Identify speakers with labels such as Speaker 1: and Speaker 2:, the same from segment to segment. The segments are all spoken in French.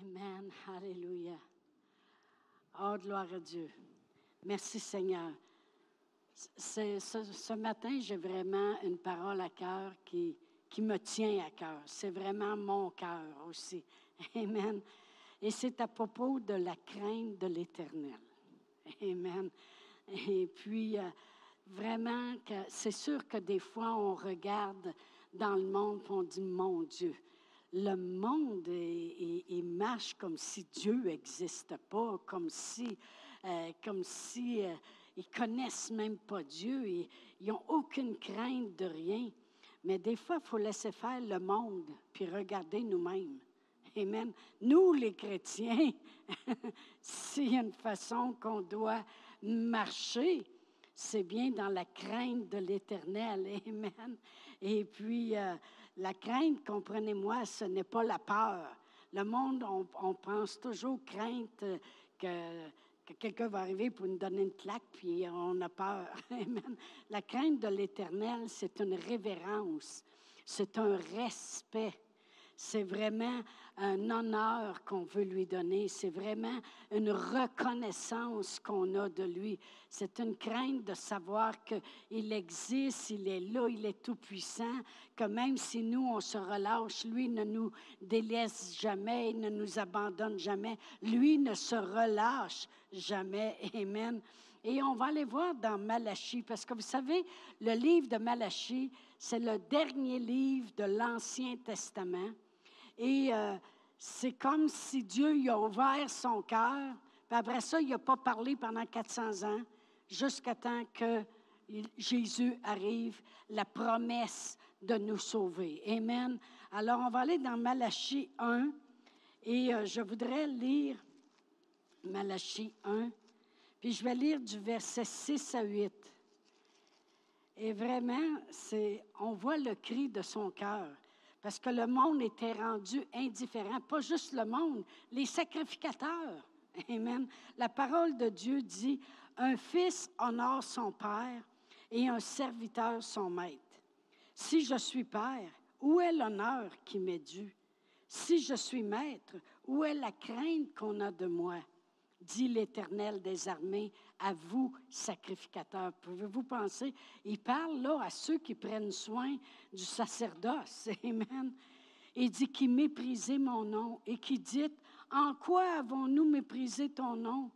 Speaker 1: Amen. Alléluia. Oh, gloire à Dieu. Merci Seigneur. Ce, matin, j'ai vraiment une parole à cœur qui, qui me tient à cœur. C'est vraiment mon cœur aussi. Amen. Et c'est à propos de la crainte de l'Éternel. Amen. Et puis, euh, vraiment, c'est sûr que des fois, on regarde dans le monde et on dit, mon Dieu, le monde marche comme si Dieu n'existe pas, comme si, euh, comme si euh, ils connaissent même pas Dieu, ils n'ont aucune crainte de rien. Mais des fois, il faut laisser faire le monde, puis regarder nous-mêmes. Amen. Nous, les chrétiens, s'il y a une façon qu'on doit marcher, c'est bien dans la crainte de l'Éternel. Amen. Et puis, euh, la crainte, comprenez-moi, ce n'est pas la peur. Le monde, on, pense toujours crainte que, que quelqu'un va arriver pour nous donner une claque, puis on a peur. La crainte de l'Éternel, c'est une révérence, c'est un respect. C'est vraiment un honneur qu'on veut lui donner. C'est vraiment une reconnaissance qu'on a de lui. C'est une crainte de savoir qu'il existe, il est là, il est tout-puissant, que même si nous, on se relâche, lui ne nous délaisse jamais, il ne nous abandonne jamais. Lui ne se relâche jamais. Amen. Et on va aller voir dans Malachie, parce que vous savez, le livre de Malachie, c'est le dernier livre de l'Ancien Testament. Et euh, c'est comme si Dieu y a ouvert son cœur. Puis après ça, il n'a pas parlé pendant 400 ans, jusqu'à temps que Jésus arrive, la promesse de nous sauver. Amen. Alors, on va aller dans Malachie 1 et euh, je voudrais lire Malachie 1, puis je vais lire du verset 6 à 8. Et vraiment, c'est, on voit le cri de son cœur. Parce que le monde était rendu indifférent. Pas juste le monde, les sacrificateurs. Amen. La parole de Dieu dit, un fils honore son père et un serviteur son maître. Si je suis père, où est l'honneur qui m'est dû? Si je suis maître, où est la crainte qu'on a de moi? dit l'Éternel des armées, à vous, sacrificateurs. Pouvez-vous penser? Il parle là à ceux qui prennent soin du sacerdoce. Amen. Il dit qui méprisez mon nom et qui dit En quoi avons-nous méprisé ton nom?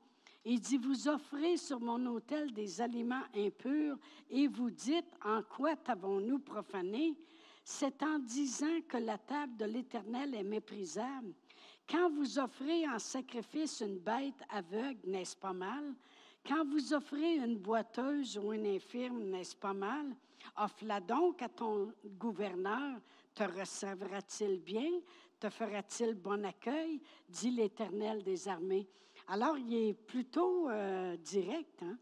Speaker 1: Il dit Vous offrez sur mon autel des aliments impurs et vous dites En quoi t'avons-nous profané? C'est en disant que la table de l'Éternel est méprisable quand vous offrez en sacrifice une bête aveugle, n'est-ce pas mal? Quand vous offrez une boiteuse ou une infirme, n'est-ce pas mal? Offre-la donc à ton gouverneur. Te recevra-t-il bien? Te fera-t-il bon accueil? dit l'Éternel des armées. Alors, il est plutôt euh, direct. Hein?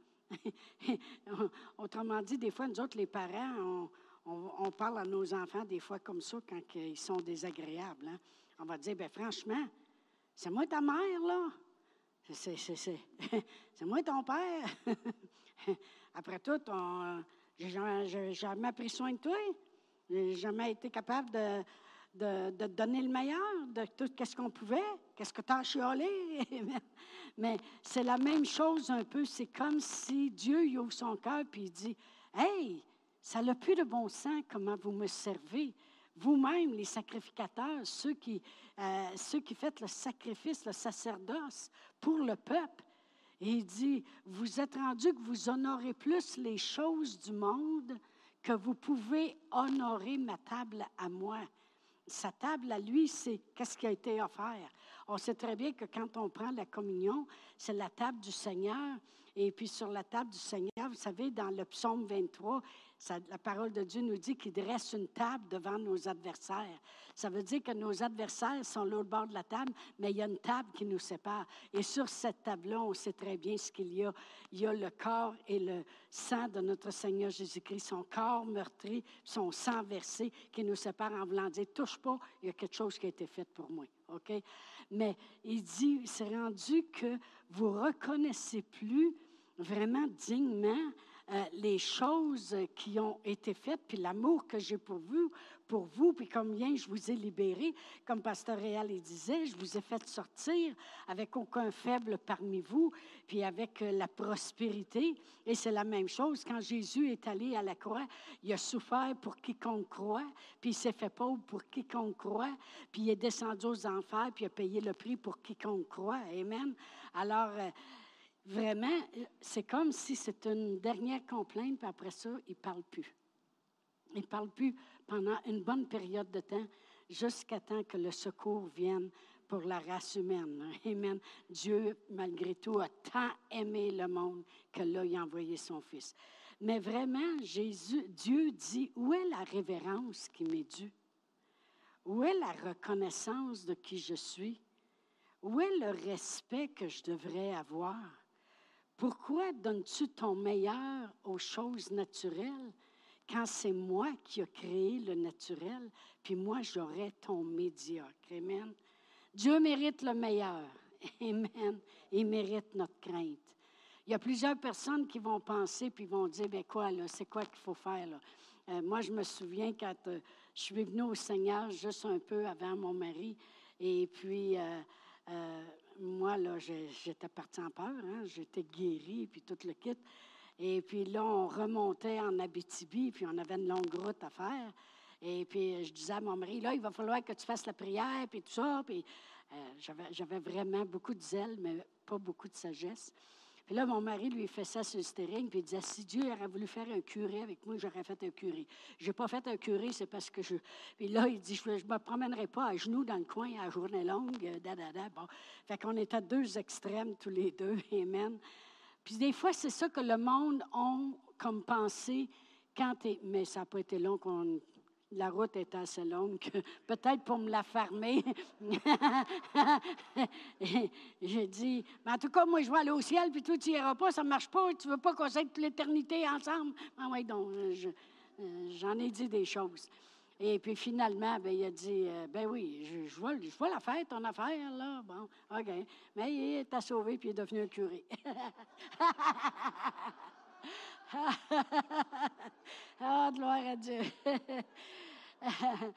Speaker 1: Autrement dit, des fois, nous autres, les parents, on, parle à nos enfants des fois comme ça quand ils sont désagréables. Hein? On va dire, ben franchement, c'est moi ta mère, là. C'est moi ton père. Après tout, j'ai jamais, jamais, pris soin de toi. J'ai jamais été capable de, de, donner le meilleur de tout ce qu'on pouvait. Qu'est-ce que tu as chiolé? Mais c'est la même chose un peu. C'est comme si Dieu ouvre son cœur et il dit Hey, ça n'a plus de bon sens comment vous me servez. Vous-même, les sacrificateurs, ceux qui, euh, ceux qui faites le sacrifice, le sacerdoce pour le peuple, il dit, vous êtes rendu que vous honorez plus les choses du monde que vous pouvez honorer ma table à moi. Sa table à lui, c'est qu'est-ce qui a été offert? On sait très bien que quand on prend la communion, c'est la table du Seigneur. Et puis sur la table du Seigneur, vous savez, dans le psaume 23, la parole de Dieu nous dit qu'il dresse une table devant nos adversaires. Ça veut dire que nos adversaires sont au bord de la table, mais il y a une table qui nous sépare. Et sur cette table-là, on sait très bien ce qu'il y a. Il y a le corps et le sang de notre Seigneur Jésus-Christ, son corps meurtri, son sang versé qui nous sépare en voulant dire, touche pas, il y a quelque chose qui a été fait pour moi. OK? Mais il dit, c'est rendu que vous reconnaissez plus vraiment dignement euh, les choses qui ont été faites, puis l'amour que j'ai pour vous, pour vous, puis combien je vous ai libéré. Comme Pasteur Réal disait, je vous ai fait sortir avec aucun faible parmi vous, puis avec euh, la prospérité. Et c'est la même chose. Quand Jésus est allé à la croix, il a souffert pour quiconque croit, puis il s'est fait pauvre pour quiconque croit, puis il est descendu aux enfers, puis il a payé le prix pour quiconque croit. Amen. Alors, euh, vraiment, c'est comme si c'était une dernière complainte, puis après ça, il ne parle plus. Il ne parle plus pendant une bonne période de temps, jusqu'à temps que le secours vienne pour la race humaine. Amen. Dieu, malgré tout, a tant aimé le monde que a envoyé son Fils. Mais vraiment, Jésus, Dieu dit, où est la révérence qui m'est due? Où est la reconnaissance de qui je suis? Où est le respect que je devrais avoir? Pourquoi donnes-tu ton meilleur aux choses naturelles quand c'est moi qui ai créé le naturel, puis moi j'aurais ton médiocre? Amen. Dieu mérite le meilleur. Amen. Il mérite notre crainte. Il y a plusieurs personnes qui vont penser puis vont dire, ben quoi, là, c'est quoi qu'il faut faire, là? Euh, moi, je me souviens quand euh, je suis venue au Seigneur juste un peu avant mon mari, et puis euh, moi, là, j'étais partie en peur, hein? j'étais guérie, puis tout le kit. Et puis là, on remontait en Abitibi, puis on avait une longue route à faire. Et puis je disais à mon mari, là, il va falloir que tu fasses la prière, puis tout ça. Puis j'avais vraiment beaucoup de zèle, mais pas beaucoup de sagesse. Là, mon mari lui fait ça sur le puis il disait Si Dieu aurait voulu faire un curé avec moi, j'aurais fait un curé. Je n'ai pas fait un curé, c'est parce que je. Puis là, il dit Je ne me promènerai pas à genoux dans le coin à journée longue, euh, da, da, da. Bon. Fait qu'on est à deux extrêmes tous les deux. Amen. Puis des fois, c'est ça que le monde a comme pensée quand Mais ça n'a pas été long qu'on la route est assez longue, peut-être pour me la fermer. J'ai dit, mais en tout cas, moi, je vais aller au ciel, puis toi, tu n'iras pas, ça ne marche pas, tu ne veux pas qu'on s'aide toute l'éternité ensemble. Ah oui, donc, euh, j'en ai dit des choses. Et puis finalement, ben, il a dit, euh, ben oui, je, je, vois, je vois la fête, ton affaire, là. Bon, OK. Mais il t'a sauvé, puis il est devenu un curé. Ah, gloire à Dieu.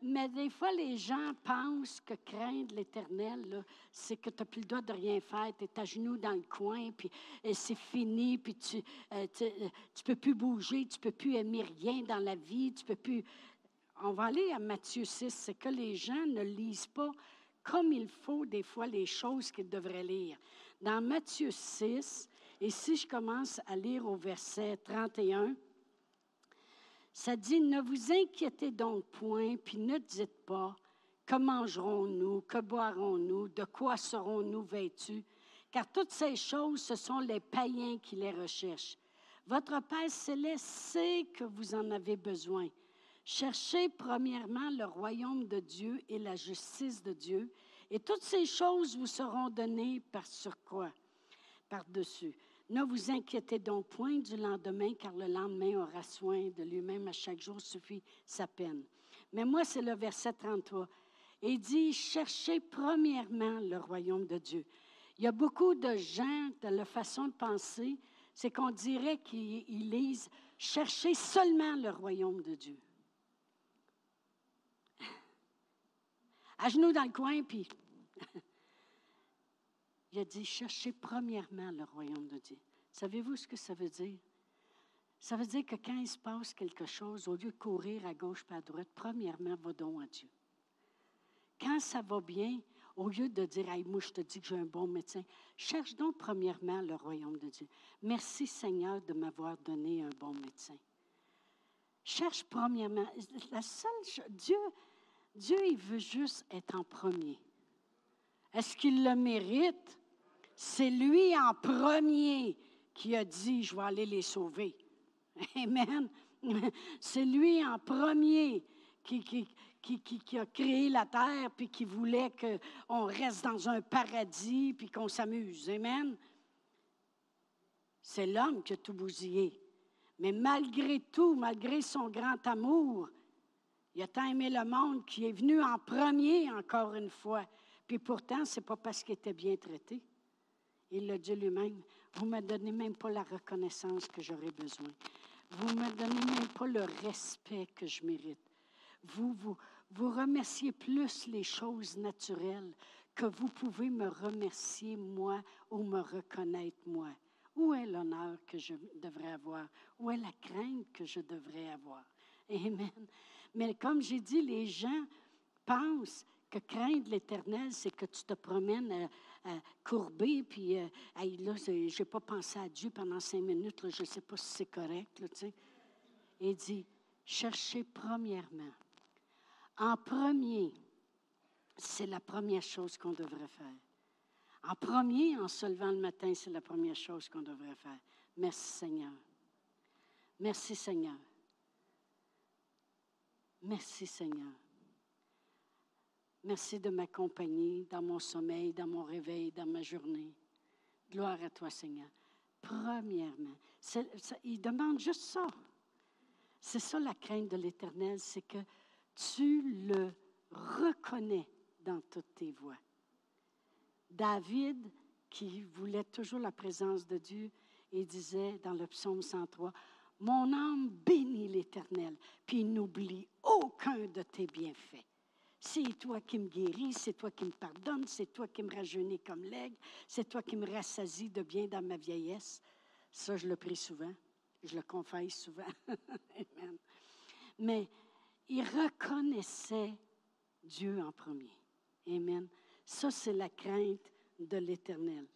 Speaker 1: Mais des fois, les gens pensent que craindre l'Éternel, c'est que tu n'as plus le droit de rien faire. Tu es à genoux dans le coin, puis c'est fini, puis tu ne euh, euh, peux plus bouger, tu ne peux plus aimer rien dans la vie, tu peux plus... On va aller à Matthieu 6, c'est que les gens ne lisent pas comme il faut des fois les choses qu'ils devraient lire. Dans Matthieu 6, et si je commence à lire au verset 31, ça dit, ne vous inquiétez donc point, puis ne dites pas, que mangerons-nous, que boirons-nous, de quoi serons-nous vêtus, car toutes ces choses, ce sont les païens qui les recherchent. Votre Père céleste sait que vous en avez besoin. Cherchez premièrement le royaume de Dieu et la justice de Dieu, et toutes ces choses vous seront données par surcroît, par-dessus. Ne vous inquiétez donc point du lendemain, car le lendemain aura soin de lui-même. À chaque jour suffit sa peine. Mais moi, c'est le verset 33. Et il dit, cherchez premièrement le royaume de Dieu. Il y a beaucoup de gens, de la façon de penser, c'est qu'on dirait qu'ils lisent, cherchez seulement le royaume de Dieu. À genoux dans le coin, puis Il a dit, cherchez premièrement le royaume de Dieu. Savez-vous ce que ça veut dire? Ça veut dire que quand il se passe quelque chose, au lieu de courir à gauche et à droite, premièrement, va donc à Dieu. Quand ça va bien, au lieu de dire, hey, moi, je te dis que j'ai un bon médecin, cherche donc premièrement le royaume de Dieu. Merci Seigneur de m'avoir donné un bon médecin. Cherche premièrement. La seule Dieu, Dieu, il veut juste être en premier. Est-ce qu'il le mérite? C'est lui en premier qui a dit, je vais aller les sauver. Amen. C'est lui en premier qui, a créé la terre, puis qui voulait qu'on reste dans un paradis, puis qu'on s'amuse. Amen. C'est l'homme qui a tout bousillé. Mais malgré tout, malgré son grand amour, il a tant aimé le monde qui est venu en premier, encore une fois. Puis pourtant, ce n'est pas parce qu'il était bien traité. Il l'a dit lui-même. vous ne me donnez même pas la reconnaissance que j'aurais besoin. Vous ne me donnez même pas le respect que je mérite. Vous, vous, vous remerciez plus les choses naturelles que vous pouvez me remercier moi ou me reconnaître moi. Où est l'honneur que je devrais avoir? Où est la crainte que je devrais avoir? Amen. Mais comme j'ai dit, les gens pensent que craindre l'Éternel, c'est que tu te promènes à, courbé, puis euh, là, je n'ai pas pensé à Dieu pendant cinq minutes, je ne sais pas si c'est correct. Là, Il dit, cherchez premièrement. En premier, c'est la première chose qu'on devrait faire. En premier, en se levant le matin, c'est la première chose qu'on devrait faire. Merci Seigneur. Merci Seigneur. Merci Seigneur. Merci de m'accompagner dans mon sommeil, dans mon réveil, dans ma journée. Gloire à toi, Seigneur. Premièrement, il demande juste ça. C'est ça la crainte de l'Éternel, c'est que tu le reconnais dans toutes tes voies. David, qui voulait toujours la présence de Dieu, il disait dans le psaume 103, Mon âme bénit l'Éternel, puis n'oublie aucun de tes bienfaits. C'est toi qui me guéris, c'est toi qui me pardonnes, c'est toi qui me rajeunis comme l'aigle, c'est toi qui me rassasie de bien dans ma vieillesse. Ça, je le prie souvent, je le confesse souvent. Amen. Mais il reconnaissait Dieu en premier. Amen. Ça, c'est la crainte de l'Éternel.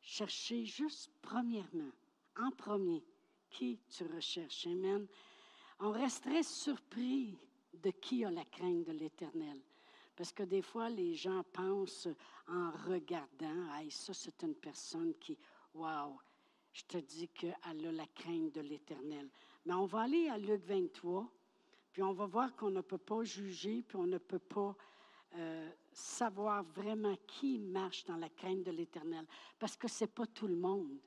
Speaker 1: Cherchez juste premièrement, en premier, qui tu recherches. Amen. On resterait surpris de qui a la crainte de l'Éternel. Parce que des fois, les gens pensent en regardant, hey, ça, c'est une personne qui, wow, je te dis qu'elle a la crainte de l'Éternel. Mais on va aller à Luc 23, puis on va voir qu'on ne peut pas juger, puis on ne peut pas euh, savoir vraiment qui marche dans la crainte de l'Éternel. Parce que ce n'est pas tout le monde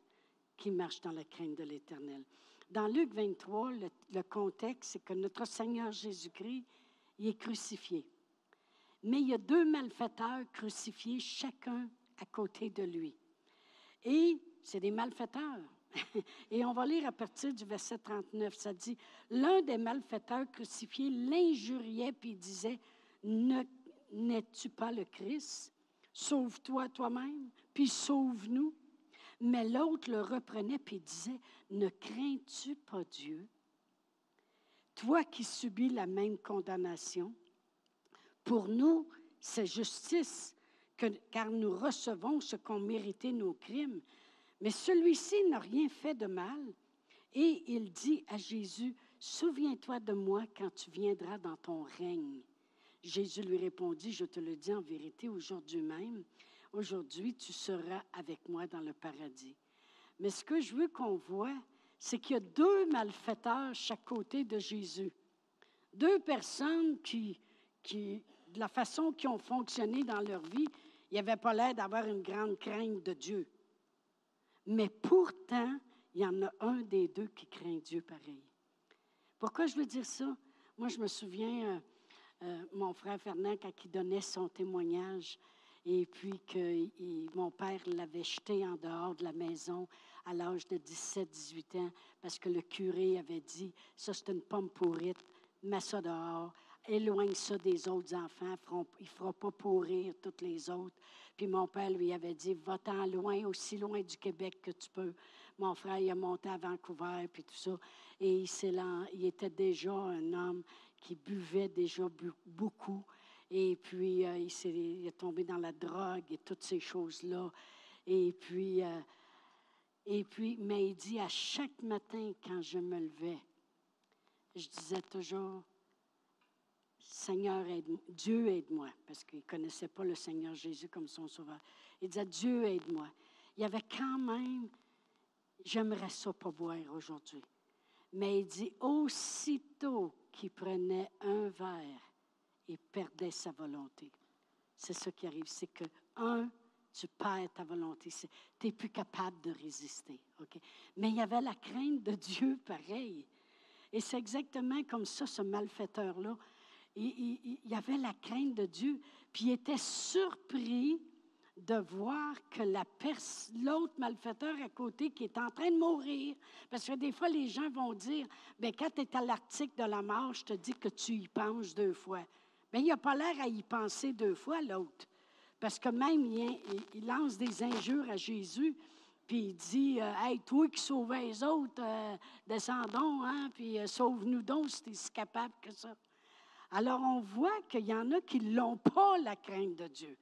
Speaker 1: qui marche dans la crainte de l'Éternel. Dans Luc 23, le, contexte, c'est que notre Seigneur Jésus-Christ, il est crucifié. Mais il y a deux malfaiteurs crucifiés, chacun à côté de lui. Et c'est des malfaiteurs. Et on va lire à partir du verset 39. Ça dit, l'un des malfaiteurs crucifiés l'injuriait puis disait, n'es-tu pas le Christ? Sauve-toi toi-même, puis sauve-nous. Mais l'autre le reprenait et disait, ne crains-tu pas Dieu? Toi qui subis la même condamnation, pour nous, c'est justice, car nous recevons ce qu'ont mérité nos crimes. Mais celui-ci n'a rien fait de mal. Et il dit à Jésus, Souviens-toi de moi quand tu viendras dans ton règne. Jésus lui répondit, Je te le dis en vérité aujourd'hui même, aujourd'hui tu seras avec moi dans le paradis. Mais ce que je veux qu'on voit, c'est qu'il y a deux malfaiteurs chaque côté de Jésus. Deux personnes qui, qui de la façon qu'ils ont fonctionné dans leur vie, il n'y avait pas l'air d'avoir une grande crainte de Dieu. Mais pourtant, il y en a un des deux qui craint Dieu pareil. Pourquoi je veux dire ça? Moi, je me souviens, euh, euh, mon frère Fernand, quand il donnait son témoignage, et puis que mon père l'avait jeté en dehors de la maison à l'âge de 17-18 ans parce que le curé avait dit, ça c'est une pomme pourrite, mets ça dehors, éloigne ça des autres enfants, il ne fera pas pourrir toutes les autres. Puis mon père lui avait dit, va-t'en loin, aussi loin du Québec que tu peux. Mon frère, il a monté à Vancouver, puis tout ça. Et il était déjà un homme qui buvait déjà beaucoup. Et puis, euh, il, est, tombé dans la drogue et toutes ces choses-là. Et puis, euh, et puis, mais il dit à chaque matin quand je me levais, je disais toujours, Seigneur, aide Dieu aide-moi, parce qu'il ne connaissait pas le Seigneur Jésus comme son sauveur. Il disait, Dieu aide-moi. Il y avait quand même, j'aimerais ça pas boire aujourd'hui. Mais il dit, aussitôt qu'il prenait un verre, il perdait sa volonté. C'est ce qui arrive, c'est que, un, tu perds ta volonté. Tu n'es plus capable de résister. ok? Mais il y avait la crainte de Dieu pareil. Et c'est exactement comme ça, ce malfaiteur-là. Il, il, y avait la crainte de Dieu, puis il était surpris de voir que l'autre malfaiteur à côté qui est en train de mourir, parce que des fois les gens vont dire, bien, quand tu es à l'article de la mort, je te dis que tu y penses deux fois. Bien, il n'a pas l'air à y penser deux fois, l'autre. Parce que même, il, lance des injures à Jésus, puis il dit euh, Hey, toi qui sauvais les autres, euh, descendons, hein, puis euh, sauve-nous donc si tu es si capable que ça. Alors, on voit qu'il y en a qui n'ont pas la crainte de Dieu.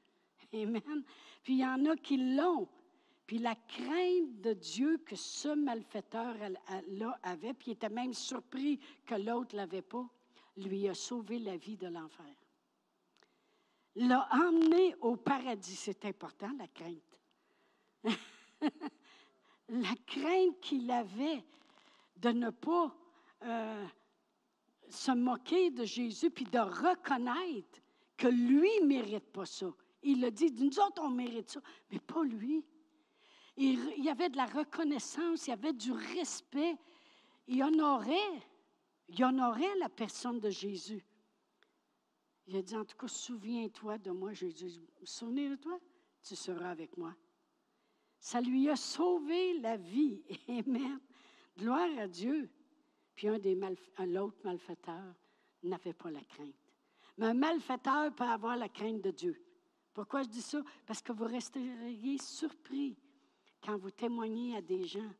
Speaker 1: Amen. Puis il y en a qui l'ont. Puis la crainte de Dieu que ce malfaiteur-là avait, puis il était même surpris que l'autre ne l'avait pas, lui a sauvé la vie de l'enfer. L'a emmené au paradis. C'est important, la crainte. la crainte qu'il avait de ne pas euh, se moquer de Jésus, puis de reconnaître que lui ne mérite pas ça. Il a dit, nous autres, on mérite ça, mais pas lui. Il, y avait de la reconnaissance, il y avait du respect. Il honorait, il honorait la personne de Jésus. Il a dit, en tout cas, souviens-toi de moi, Jésus. Souviens de toi, tu seras avec moi. Ça lui a sauvé la vie. Amen. Gloire à Dieu. Puis un des l'autre malfaiteur n'avait pas la crainte. Mais un malfaiteur peut avoir la crainte de Dieu. Pourquoi je dis ça? Parce que vous resteriez surpris quand vous témoignez à des gens.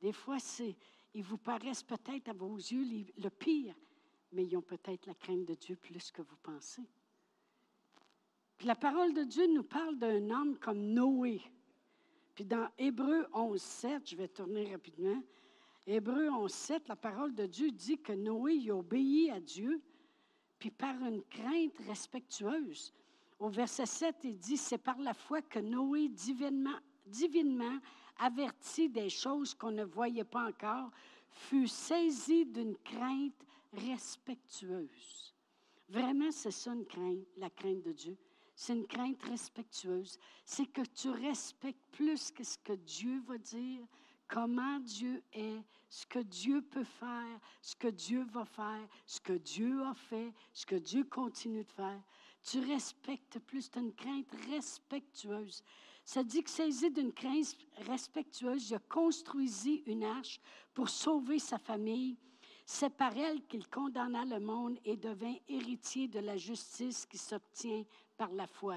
Speaker 1: Des fois, ils vous paraissent peut-être à vos yeux le pire, mais ils ont peut-être la crainte de Dieu plus que vous pensez. Puis la parole de Dieu nous parle d'un homme comme Noé. Puis dans Hébreu 11, 7, je vais tourner rapidement. Hébreu 11, 7, la parole de Dieu dit que Noé y obéit à Dieu, puis par une crainte respectueuse. Au verset 7, il dit, c'est par la foi que Noé, divinement, divinement averti des choses qu'on ne voyait pas encore, fut saisi d'une crainte respectueuse. Vraiment, c'est ça une crainte, la crainte de Dieu. C'est une crainte respectueuse. C'est que tu respectes plus que ce que Dieu va dire, comment Dieu est, ce que Dieu peut faire, ce que Dieu va faire, ce que Dieu a fait, ce que Dieu continue de faire. Tu respectes plus, tu as une crainte respectueuse. Ça dit que saisi d'une crainte respectueuse, il construisit une arche pour sauver sa famille. C'est par elle qu'il condamna le monde et devint héritier de la justice qui s'obtient par la foi.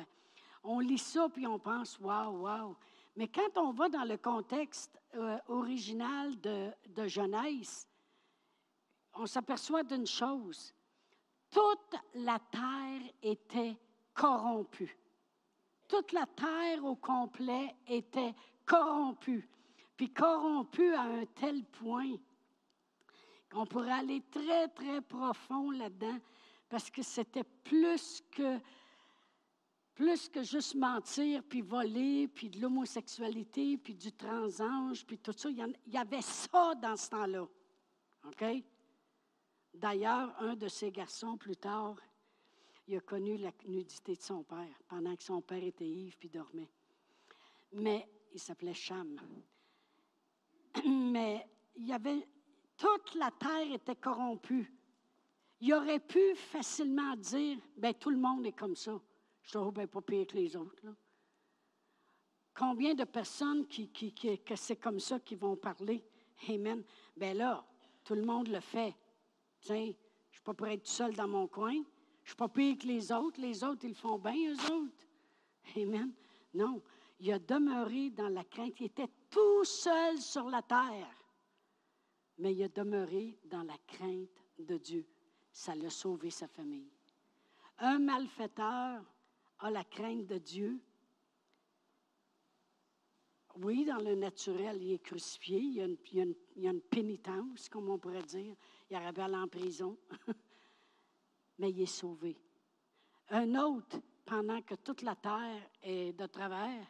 Speaker 1: On lit ça puis on pense, waouh, waouh. Mais quand on va dans le contexte euh, original de, de Genèse, on s'aperçoit d'une chose toute la terre était corrompue. Toute la terre au complet était corrompue. Puis corrompue à un tel point qu'on pourrait aller très, très profond là-dedans parce que c'était plus que plus que juste mentir, puis voler, puis de l'homosexualité, puis du transange, puis tout ça. Il y avait ça dans ce temps-là. OK? D'ailleurs, un de ses garçons, plus tard, il a connu la nudité de son père pendant que son père était ivre puis dormait. Mais il s'appelait Cham. Mais il y avait toute la terre était corrompue. Il aurait pu facilement dire ben tout le monde est comme ça. Je trouve ben, pas pire que les autres. Combien de personnes qui, qui, que c'est comme ça qui vont parler? Amen. Ben là, tout le monde le fait. Je ne suis pas pour être seul dans mon coin. Je ne suis pas pire que les autres. Les autres, ils font bien, eux autres. Amen. Non, il a demeuré dans la crainte. Il était tout seul sur la terre. Mais il a demeuré dans la crainte de Dieu. Ça l'a sauvé sa famille. Un malfaiteur a la crainte de Dieu. Oui, dans le naturel, il est crucifié. Il y a une, pénitence, comme on pourrait dire il pu aller en prison. Mais il est sauvé. Un autre, pendant que toute la terre est de travers,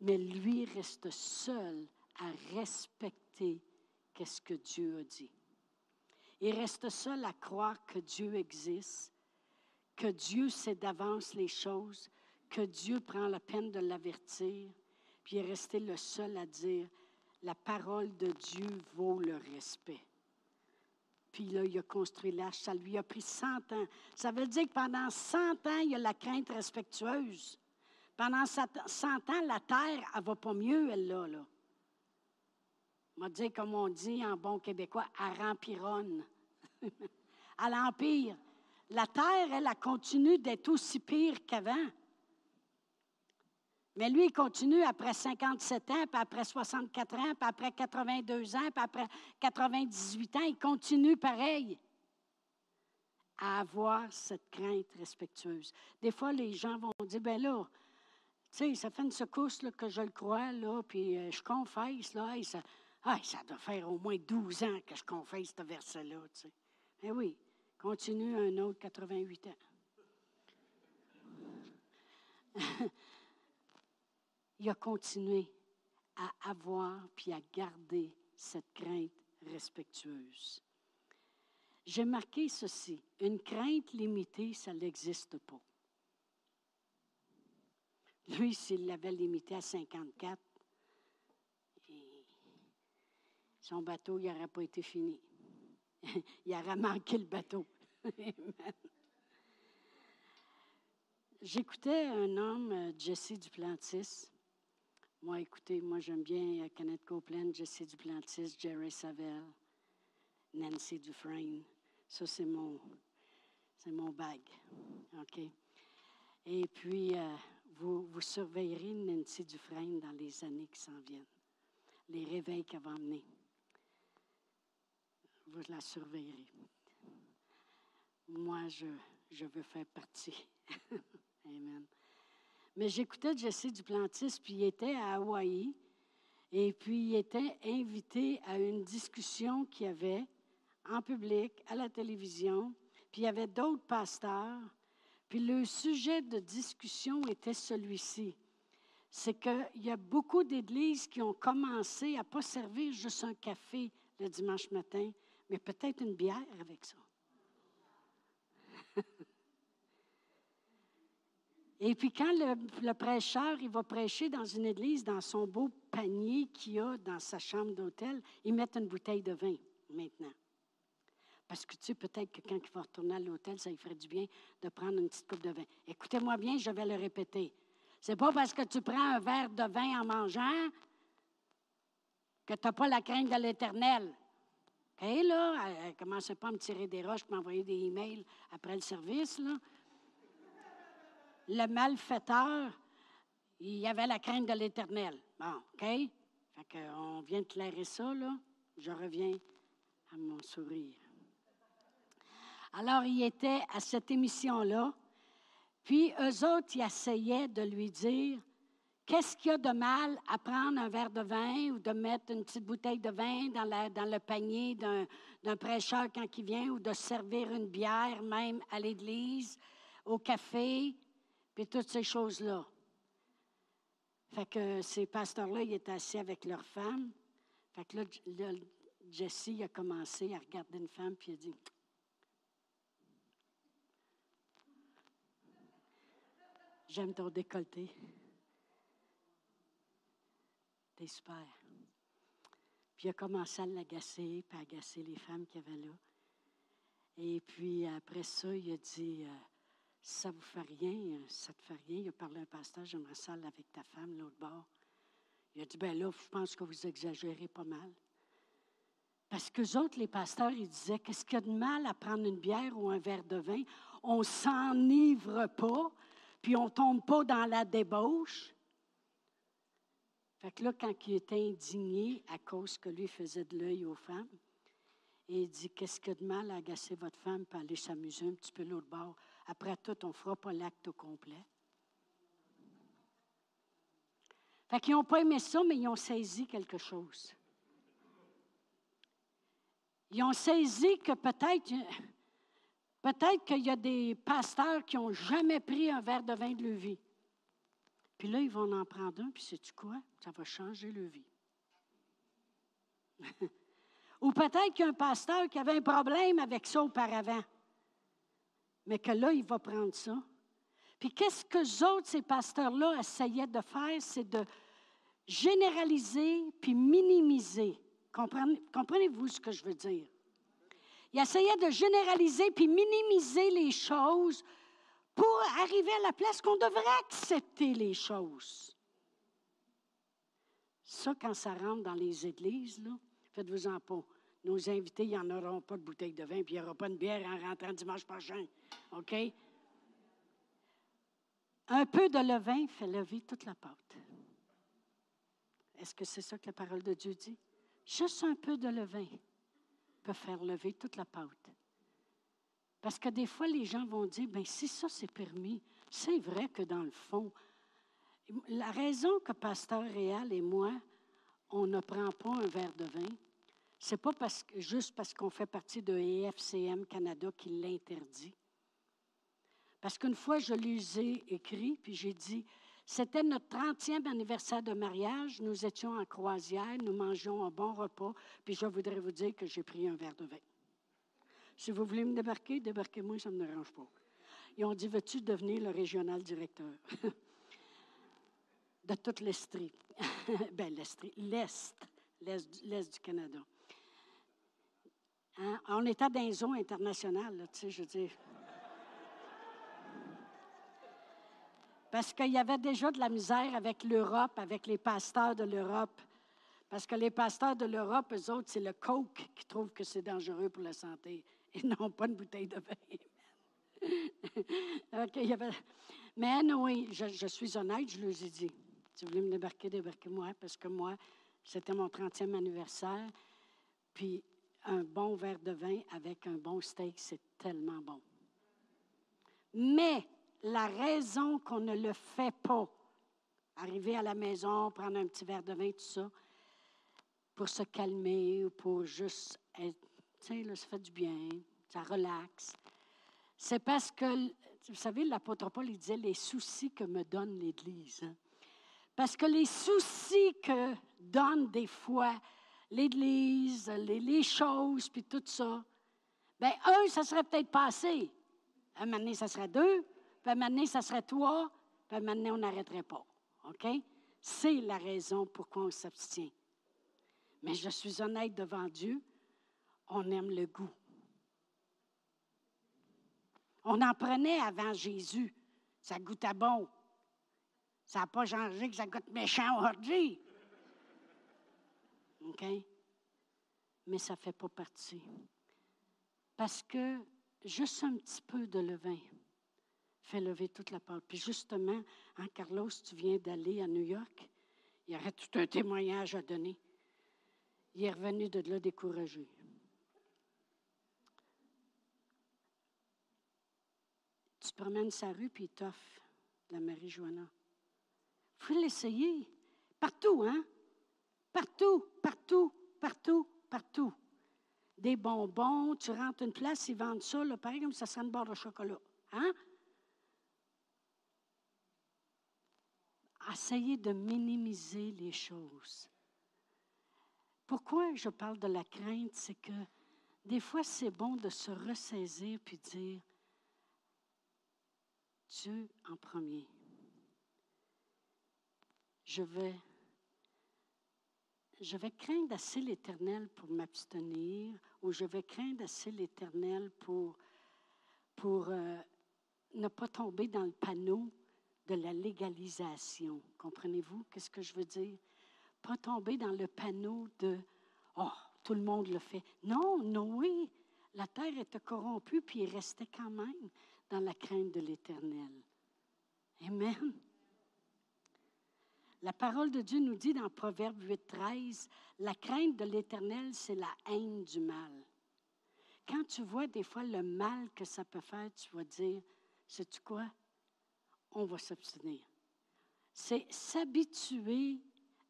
Speaker 1: mais lui reste seul à respecter qu'est-ce que Dieu a dit. Il reste seul à croire que Dieu existe, que Dieu sait d'avance les choses, que Dieu prend la peine de l'avertir, puis il est resté le seul à dire, la parole de Dieu vaut le respect. Puis là, il a construit l'arche. Ça lui a pris 100 ans. Ça veut dire que pendant 100 ans, il y a la crainte respectueuse. Pendant 100 ans, la terre, elle va pas mieux, elle, là. là. On va dire, comme on dit en bon québécois, elle rempironne. à l'Empire. La terre, elle, elle continue d'être aussi pire qu'avant. Mais lui, il continue après 57 ans, après 64 ans, après 82 ans, après 98 ans, il continue pareil à avoir cette crainte respectueuse. Des fois, les gens vont dire, ben là, tu sais, ça fait une secousse que je le crois, là, puis euh, je confesse, là, ça, ah, ça doit faire au moins 12 ans que je confesse ce verset-là, tu sais. Ben oui, continue un autre 88 ans. il a continué à avoir puis à garder cette crainte respectueuse. J'ai marqué ceci, une crainte limitée, ça n'existe pas. Lui, s'il l'avait limité à 54, son bateau, n'aurait pas été fini. il aurait manqué le bateau. J'écoutais un homme, euh, Jesse Duplantis, moi, écoutez, moi, j'aime bien euh, Kenneth Copeland, Jesse Duplantis, Jerry Savelle, Nancy Dufresne. Ça, c'est mon, c'est mon bag. OK? Et puis, euh, vous, surveillerez Nancy Dufresne dans les années qui s'en viennent, les réveils qu'elle va emmener. Vous la surveillerez. Moi, je, je veux faire partie. Amen. Mais j'écoutais Jesse Duplantis, puis il était à Hawaï, et puis il était invité à une discussion qu'il y avait en public, à la télévision, puis il y avait d'autres pasteurs, puis le sujet de discussion était celui-ci. C'est qu'il y a beaucoup d'églises qui ont commencé à ne pas servir juste un café le dimanche matin, mais peut-être une bière avec ça. Et puis quand le, prêcheur, il va prêcher dans une église, dans son beau panier qu'il a dans sa chambre d'hôtel, il met une bouteille de vin maintenant. Parce que tu sais, peut-être que quand il va retourner à l'hôtel, ça lui ferait du bien de prendre une petite coupe de vin. Écoutez-moi bien, je vais le répéter. C'est pas parce que tu prends un verre de vin en mangeant que tu n'as pas la crainte de l'éternel. OK, là? Commencez pas à me tirer des roches m'envoyer des emails après le service, là le malfaiteur, il y avait la crainte de l'Éternel. Bon, OK? Fait qu'on vient de clairer ça, là. Je reviens à mon sourire. Alors, il était à cette émission-là. Puis, eux autres, ils essayaient de lui dire qu'est-ce qu'il y a de mal à prendre un verre de vin ou de mettre une petite bouteille de vin dans le panier d'un prêcheur quand il vient ou de servir une bière même à l'église, au café? Puis toutes ces choses-là. Fait que ces pasteurs-là, ils étaient assis avec leur femme. Fait que là, Jesse a commencé à regarder une femme, puis il a dit J'aime ton décolleté. T'es super. Puis il a commencé à l'agacer, puis à agacer les femmes qu'il y avait là. Et puis après ça, il a dit euh, ça vous fait rien, ça te fait rien. Il a parlé à un pasteur, j'aimerais ça avec ta femme, l'autre bord. Il a dit, ben là, je pense que vous exagérez pas mal. Parce que autres, les pasteurs, ils disaient, qu'est-ce qu'il y a de mal à prendre une bière ou un verre de vin? On s'enivre pas, puis on tombe pas dans la débauche. Fait que là, quand il était indigné à cause que lui faisait de l'œil aux femmes, il dit, qu'est-ce qu'il y a de mal à agacer votre femme pour aller s'amuser un petit peu l'autre bord? Après tout, on ne fera pas l'acte au complet. Fait qu'ils n'ont pas aimé ça, mais ils ont saisi quelque chose. Ils ont saisi que peut-être, peut-être qu'il y a des pasteurs qui n'ont jamais pris un verre de vin de leur vie. Puis là, ils vont en prendre un, puis sais-tu quoi? Ça va changer leur vie. Ou peut-être qu'il y a un pasteur qui avait un problème avec ça auparavant mais que là, il va prendre ça. Puis qu'est-ce que les autres, ces pasteurs-là, essayaient de faire, c'est de généraliser puis minimiser. Comprenez-vous ce que je veux dire? Ils essayaient de généraliser puis minimiser les choses pour arriver à la place qu'on devrait accepter les choses. Ça, quand ça rentre dans les églises, faites-vous-en pas. Nos invités, ils n'en auront pas de bouteille de vin, puis il n'y aura pas de bière en rentrant dimanche prochain. OK? Un peu de levain fait lever toute la pâte. Est-ce que c'est ça que la parole de Dieu dit? Juste un peu de levain peut faire lever toute la pâte. Parce que des fois, les gens vont dire, bien, si ça c'est permis, c'est vrai que dans le fond, la raison que Pasteur Réal et moi, on ne prend pas un verre de vin, c'est pas juste parce qu'on fait partie de EFCM Canada qui l'interdit. Parce qu'une fois, je lui ai écrit, puis j'ai dit, c'était notre 30e anniversaire de mariage, nous étions en croisière, nous mangeons un bon repas, puis je voudrais vous dire que j'ai pris un verre de vin. Si vous voulez me débarquer, débarquez-moi, ça ne me dérange pas. Ils ont dit, veux-tu devenir le régional directeur? de toute l'Estrie. ben, l'Estrie, l'Est, l'Est du Canada. Hein? On était dans une zone tu sais, je veux dire. Parce qu'il y avait déjà de la misère avec l'Europe, avec les pasteurs de l'Europe. Parce que les pasteurs de l'Europe, eux autres, c'est le coke qui trouve que c'est dangereux pour la santé. Ils n'ont pas une bouteille de vin. Mais oui, je, je, suis honnête, je leur ai dit. Si vous voulez me débarquer, débarquez-moi, parce que moi, c'était mon 30e anniversaire. Puis un bon verre de vin avec un bon steak, c'est tellement bon. Mais la raison qu'on ne le fait pas, arriver à la maison, prendre un petit verre de vin, tout ça, pour se calmer ou pour juste être, tu sais, ça fait du bien, ça relaxe. C'est parce que, vous savez, l'apôtre Paul, il disait les soucis que me donne l'Église. Hein. Parce que les soucis que donne des fois l'Église, les, choses, puis tout ça, bien, un, ça serait peut-être passé. Un moment donné, ça serait deux, puis un moment donné, ça serait trois, puis un moment donné, on n'arrêterait pas. OK? C'est la raison pourquoi on s'abstient. Mais je suis honnête devant Dieu, on aime le goût. On en prenait avant Jésus. Ça goûtait bon. Ça n'a pas changé que ça goûte méchant aujourd'hui. OK? Mais ça ne fait pas partie. Parce que juste un petit peu de levain fait lever toute la pâte. Puis justement, en Carlos, tu viens d'aller à New York, il y aurait tout un témoignage à donner. Il est revenu de là découragé. Tu promènes sa rue, puis il t'offre la Marie-Joanna. Il faut l'essayer. Partout, hein? Partout, partout, partout, partout. Des bonbons, tu rentres une place, ils vendent ça, là, pareil comme ça serait une barre de chocolat. Hein? Essayez de minimiser les choses. Pourquoi je parle de la crainte? C'est que des fois, c'est bon de se ressaisir puis dire Dieu en premier. Je vais je vais craindre assez l'Éternel pour m'abstenir, ou je vais craindre assez l'Éternel pour, euh, ne pas tomber dans le panneau de la légalisation. Comprenez-vous qu'est-ce que je veux dire? Pas tomber dans le panneau de Oh, tout le monde le fait. Non, Noé, la terre était corrompue, puis il restait quand même dans la crainte de l'Éternel. Amen. La parole de Dieu nous dit dans Proverbe 8, 13, la crainte de l'Éternel, c'est la haine du mal. Quand tu vois des fois le mal que ça peut faire, tu vas dire, sais-tu quoi? On va s'abstenir. C'est s'habituer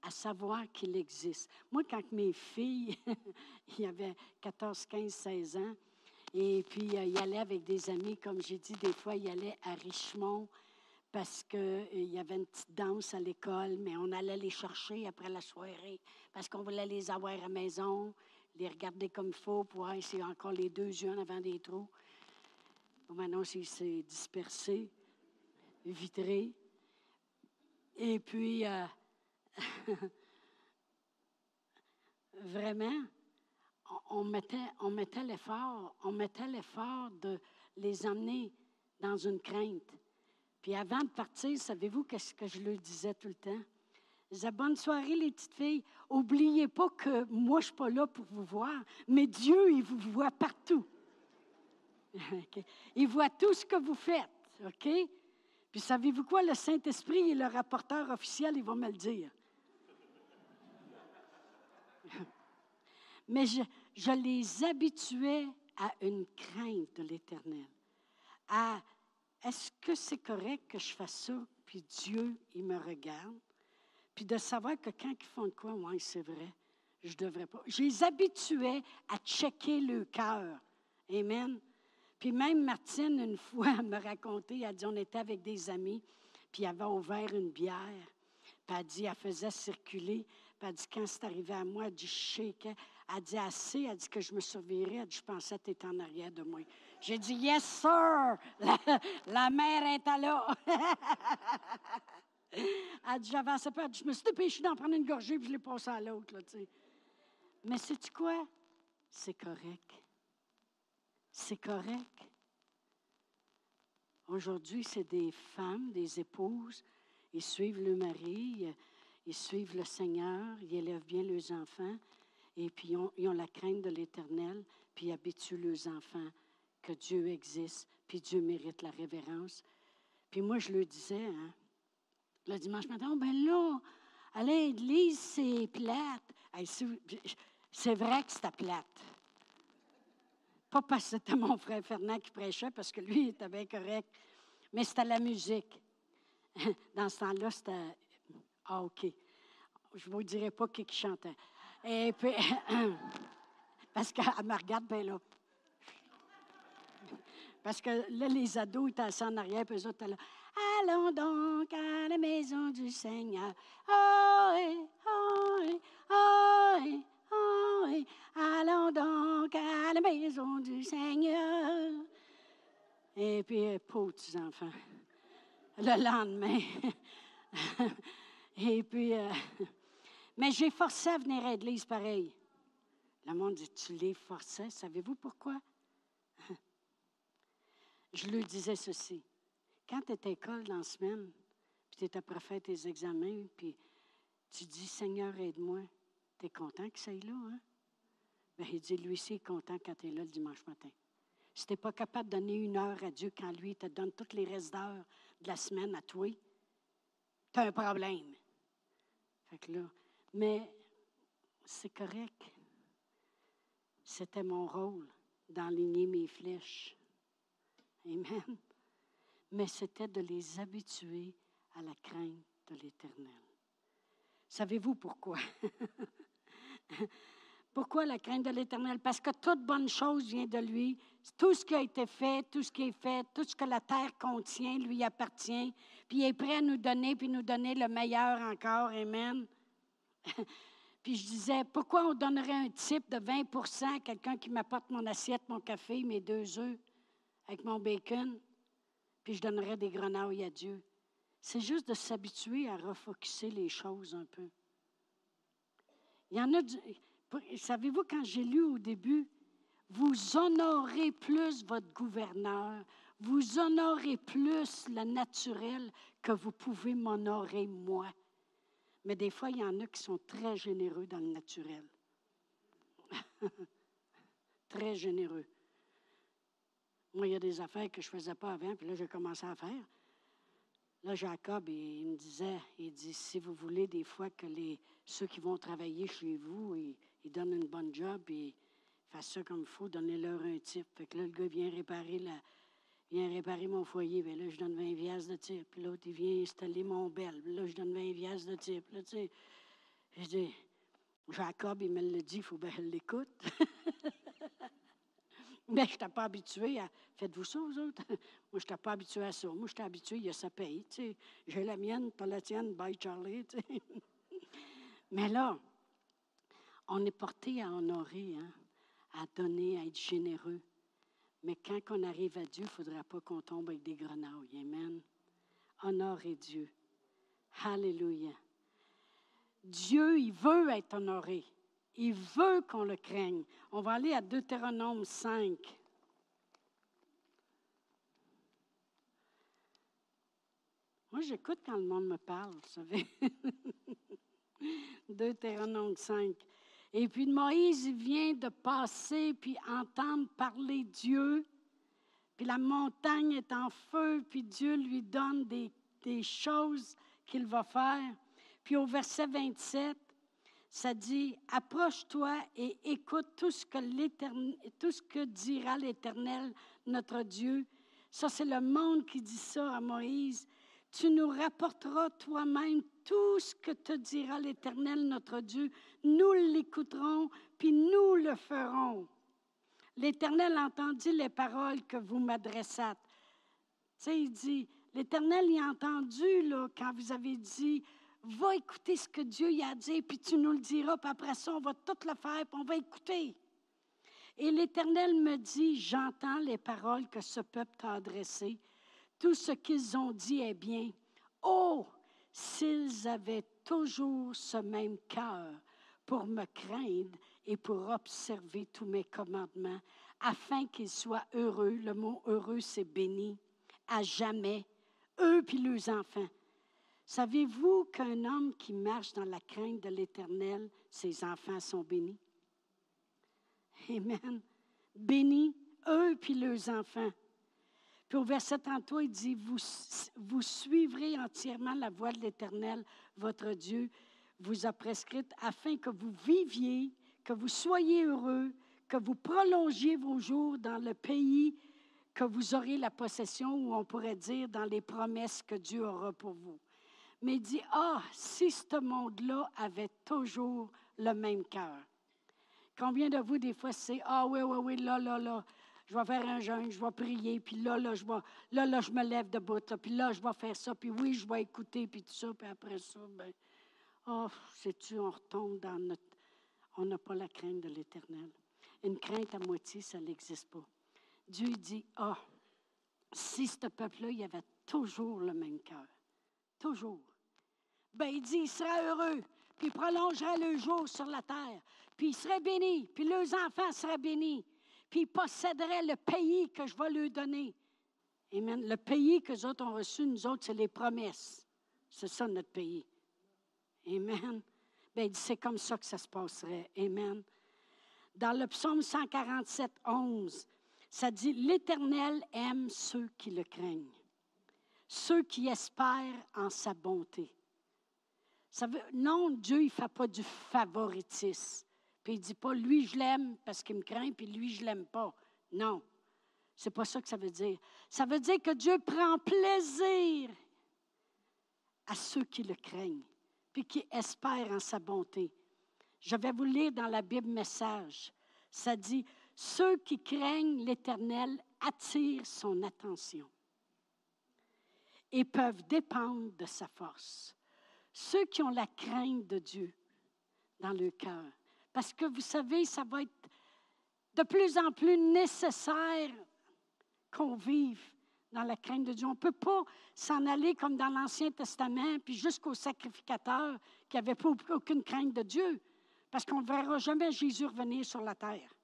Speaker 1: à savoir qu'il existe. Moi, quand mes filles, il y avait 14, 15, 16 ans, et puis euh, il allait avec des amis, comme j'ai dit, des fois, il allait à Richmond, parce qu'il euh, y avait une petite danse à l'école, mais on allait les chercher après la soirée parce qu'on voulait les avoir à la maison, les regarder comme il faut pour voir a encore les deux yeux en avant des trous. Maintenant, c'est dispersé, vitré. Et puis, euh, vraiment, on mettait, on mettait l'effort, on mettait l'effort de les emmener dans une crainte. Puis avant de partir, savez-vous qu'est-ce que je lui disais tout le temps? Je disais, bonne soirée les petites filles. Oubliez pas que moi, je ne suis pas là pour vous voir, mais Dieu, il vous voit partout. Il voit tout ce que vous faites, OK? Puis savez-vous quoi? Le Saint-Esprit et le rapporteur officiel, il va me le dire. Mais je, je les habituais à une crainte de l'Éternel, à est-ce que c'est correct que je fasse ça, puis Dieu, il me regarde, puis de savoir que quand ils font de quoi, oui, c'est vrai, je ne devrais pas. Je les habituais à checker le cœur. Amen. Puis même Martine, une fois, me racontait, elle dit, on était avec des amis, puis elle avait ouvert une bière, puis elle dit, elle faisait circuler, puis elle dit, quand c'est arrivé à moi, elle dit, je Elle dit, assez, elle dit que je me surveillerais, elle dit, je pensais que tu étais en arrière de moi. J'ai dit, yes, sir, la, mère est à là. elle dit, j'avais pas, je me suis dépêchée d'en prendre une gorgée, puis je l'ai passée à l'autre, là. Mais sais-tu quoi? C'est correct c'est correct. Aujourd'hui, c'est des femmes, des épouses, ils suivent le mari, ils suivent le Seigneur, ils élèvent bien leurs enfants, et puis ils ont, la crainte de l'Éternel, puis ils habituent leurs enfants que Dieu existe, puis Dieu mérite la révérence. Puis moi, je le disais, hein, le dimanche matin, oh, ben là, à l'église, c'est plate. C'est vrai que c'était plate. Pas parce que c'était mon frère Fernand qui prêchait, parce que lui, il était bien correct, mais c'était la musique. Dans ce temps-là, c'était. Ah, OK. Je ne vous dirai pas qui, chantait. Et puis, parce qu'elle me regarde bien là. Parce que là, les ados étaient assis en arrière, puis eux autres étaient. Allons donc à la maison du Seigneur. Oh, oh, allons donc à la maison du Seigneur. Et puis, euh, pauvres enfants, le lendemain. Et puis, euh, mais j'ai forcé à venir à l'église pareil. Le monde dit, tu les forçais. Savez-vous pourquoi? Je lui disais ceci. Quand tu es à l'école dans la semaine, puis tu es à prophète tes examens, puis tu dis, Seigneur, aide-moi, tu es content que ça aille là, hein? Bien, il dit, lui aussi est content quand tu es là le dimanche matin. Si tu n'es pas capable de donner une heure à Dieu quand lui te donne toutes les restes d'heures de la semaine à toi, tu as un problème. Fait que là, mais c'est correct. C'était mon rôle d'enligner mes flèches. Amen. Mais c'était de les habituer à la crainte de l'Éternel. Savez-vous pourquoi? Pourquoi la crainte de l'Éternel? Parce que toute bonne chose vient de lui. Tout ce qui a été fait, tout ce qui est fait, tout ce que la terre contient lui appartient. Puis il est prêt à nous donner, puis nous donner le meilleur encore. Amen. puis je disais, pourquoi on donnerait un type de 20% à quelqu'un qui m'apporte mon assiette, mon café, mes deux œufs? Avec mon bacon, puis je donnerais des grenouilles à Dieu? C'est juste de s'habituer à refocuser les choses un peu. Il y en a, Savez-vous, quand j'ai lu au début, vous honorez plus votre gouverneur, vous honorez plus le naturel que vous pouvez m'honorer moi. Mais des fois, il y en a qui sont très généreux dans le naturel. très généreux. Moi, il y a des affaires que je ne faisais pas avant, puis là, j'ai commencé à faire. Là, Jacob, il, me disait, il dit, si vous voulez des fois que les, ceux qui vont travailler chez vous, ils, donnent une bonne job et fassent ça comme il faut, donnez-leur un type. Fait que là, le gars vient réparer la, vient réparer mon foyer. Bien là, je donne 20 vias de type. Puis l'autre, il vient installer mon bel. Là, je donne 20 vias de type. Là, tu sais, je dis, Jacob, il me le dit, il faut bien l'écoute. Mais je n'étais pas habitué à. Faites-vous ça, vous autres? Moi, je n'étais pas habitué à ça. Moi, j'étais habitué, il y a sa paye. J'ai la mienne, pas la tienne, bye Charlie. Mais là, on est porté à honorer, hein, à donner, à être généreux. Mais quand on arrive à Dieu, il ne faudra pas qu'on tombe avec des grenouilles. Amen. Honorer Dieu. Alléluia. Dieu, il veut être honoré. Il veut qu'on le craigne. On va aller à Deutéronome 5. Moi, j'écoute quand le monde me parle, vous savez. Deutéronome 5. Et puis Moïse vient de passer, puis entendre parler Dieu. Puis la montagne est en feu, puis Dieu lui donne des, des choses qu'il va faire. Puis au verset 27, ça dit, approche-toi et écoute tout ce que, dira l'Éternel, notre Dieu. Ça, c'est le monde qui dit ça à Moïse. Tu nous rapporteras toi-même tout ce que te dira l'Éternel, notre Dieu. Nous l'écouterons, puis nous le ferons. L'Éternel entendit les paroles que vous m'adressâtes. Tu sais, il dit, l'Éternel y a entendu là, quand vous avez dit, va écouter ce que Dieu y a dit, puis tu nous le diras, puis après ça, on va tout le faire, puis on va écouter. Et l'Éternel me dit, j'entends les paroles que ce peuple t'a adressées. Tout ce qu'ils ont dit est bien. Oh, s'ils avaient toujours ce même cœur pour me craindre et pour observer tous mes commandements, afin qu'ils soient heureux. Le mot heureux, c'est béni, à jamais, eux puis leurs enfants. Savez-vous qu'un homme qui marche dans la crainte de l'Éternel, ses enfants sont bénis? Amen. Bénis eux puis leurs enfants. Puis au verset 33, il dit, vous, vous suivrez entièrement la voie de l'Éternel, votre Dieu, vous a prescrite, afin que vous viviez, que vous soyez heureux, que vous prolongiez vos jours dans le pays que vous aurez la possession, ou on pourrait dire dans les promesses que Dieu aura pour vous mais il dit, ah, si ce monde-là avait toujours le même cœur. Combien de vous, des fois, c'est, ah oui, oui, oui, là, là, là, je vais faire un jeûne, je vais prier, puis là, là, je vais, là, là, je me lève debout, puis là, je vais faire ça, puis oui, je vais écouter, puis tout ça, puis après ça, ben, oh, sais-tu, on retombe dans notre, on n'a pas la crainte de l'Éternel. Une crainte à moitié, ça n'existe pas. Dieu dit, ah, si ce peuple-là, il avait toujours le même cœur. Toujours. Ben, il dit, il sera heureux, puis il prolongera le jour sur la terre, puis il serait béni, puis leurs enfants seraient bénis, puis ils posséderaient le pays que je vais leur donner. Amen. Le pays que les autres ont reçu, nous autres, c'est les promesses. C'est ça notre pays. Amen. Ben, c'est comme ça que ça se passerait. Amen. Dans le psaume 147, 11, ça dit L'Éternel aime ceux qui le craignent ceux qui espèrent en sa bonté. Ça veut, non, Dieu, il ne fait pas du favoritisme. Puis il ne dit pas, lui, je l'aime parce qu'il me craint, puis lui, je ne l'aime pas. Non, c'est pas ça que ça veut dire. Ça veut dire que Dieu prend plaisir à ceux qui le craignent, puis qui espèrent en sa bonté. Je vais vous lire dans la Bible Message. Ça dit, ceux qui craignent l'Éternel attirent son attention et peuvent dépendre de sa force. Ceux qui ont la crainte de Dieu dans le cœur. Parce que vous savez, ça va être de plus en plus nécessaire qu'on vive dans la crainte de Dieu. On ne peut pas s'en aller comme dans l'Ancien Testament, puis jusqu'au sacrificateur qui n'avait aucune crainte de Dieu, parce qu'on ne verra jamais Jésus revenir sur la terre.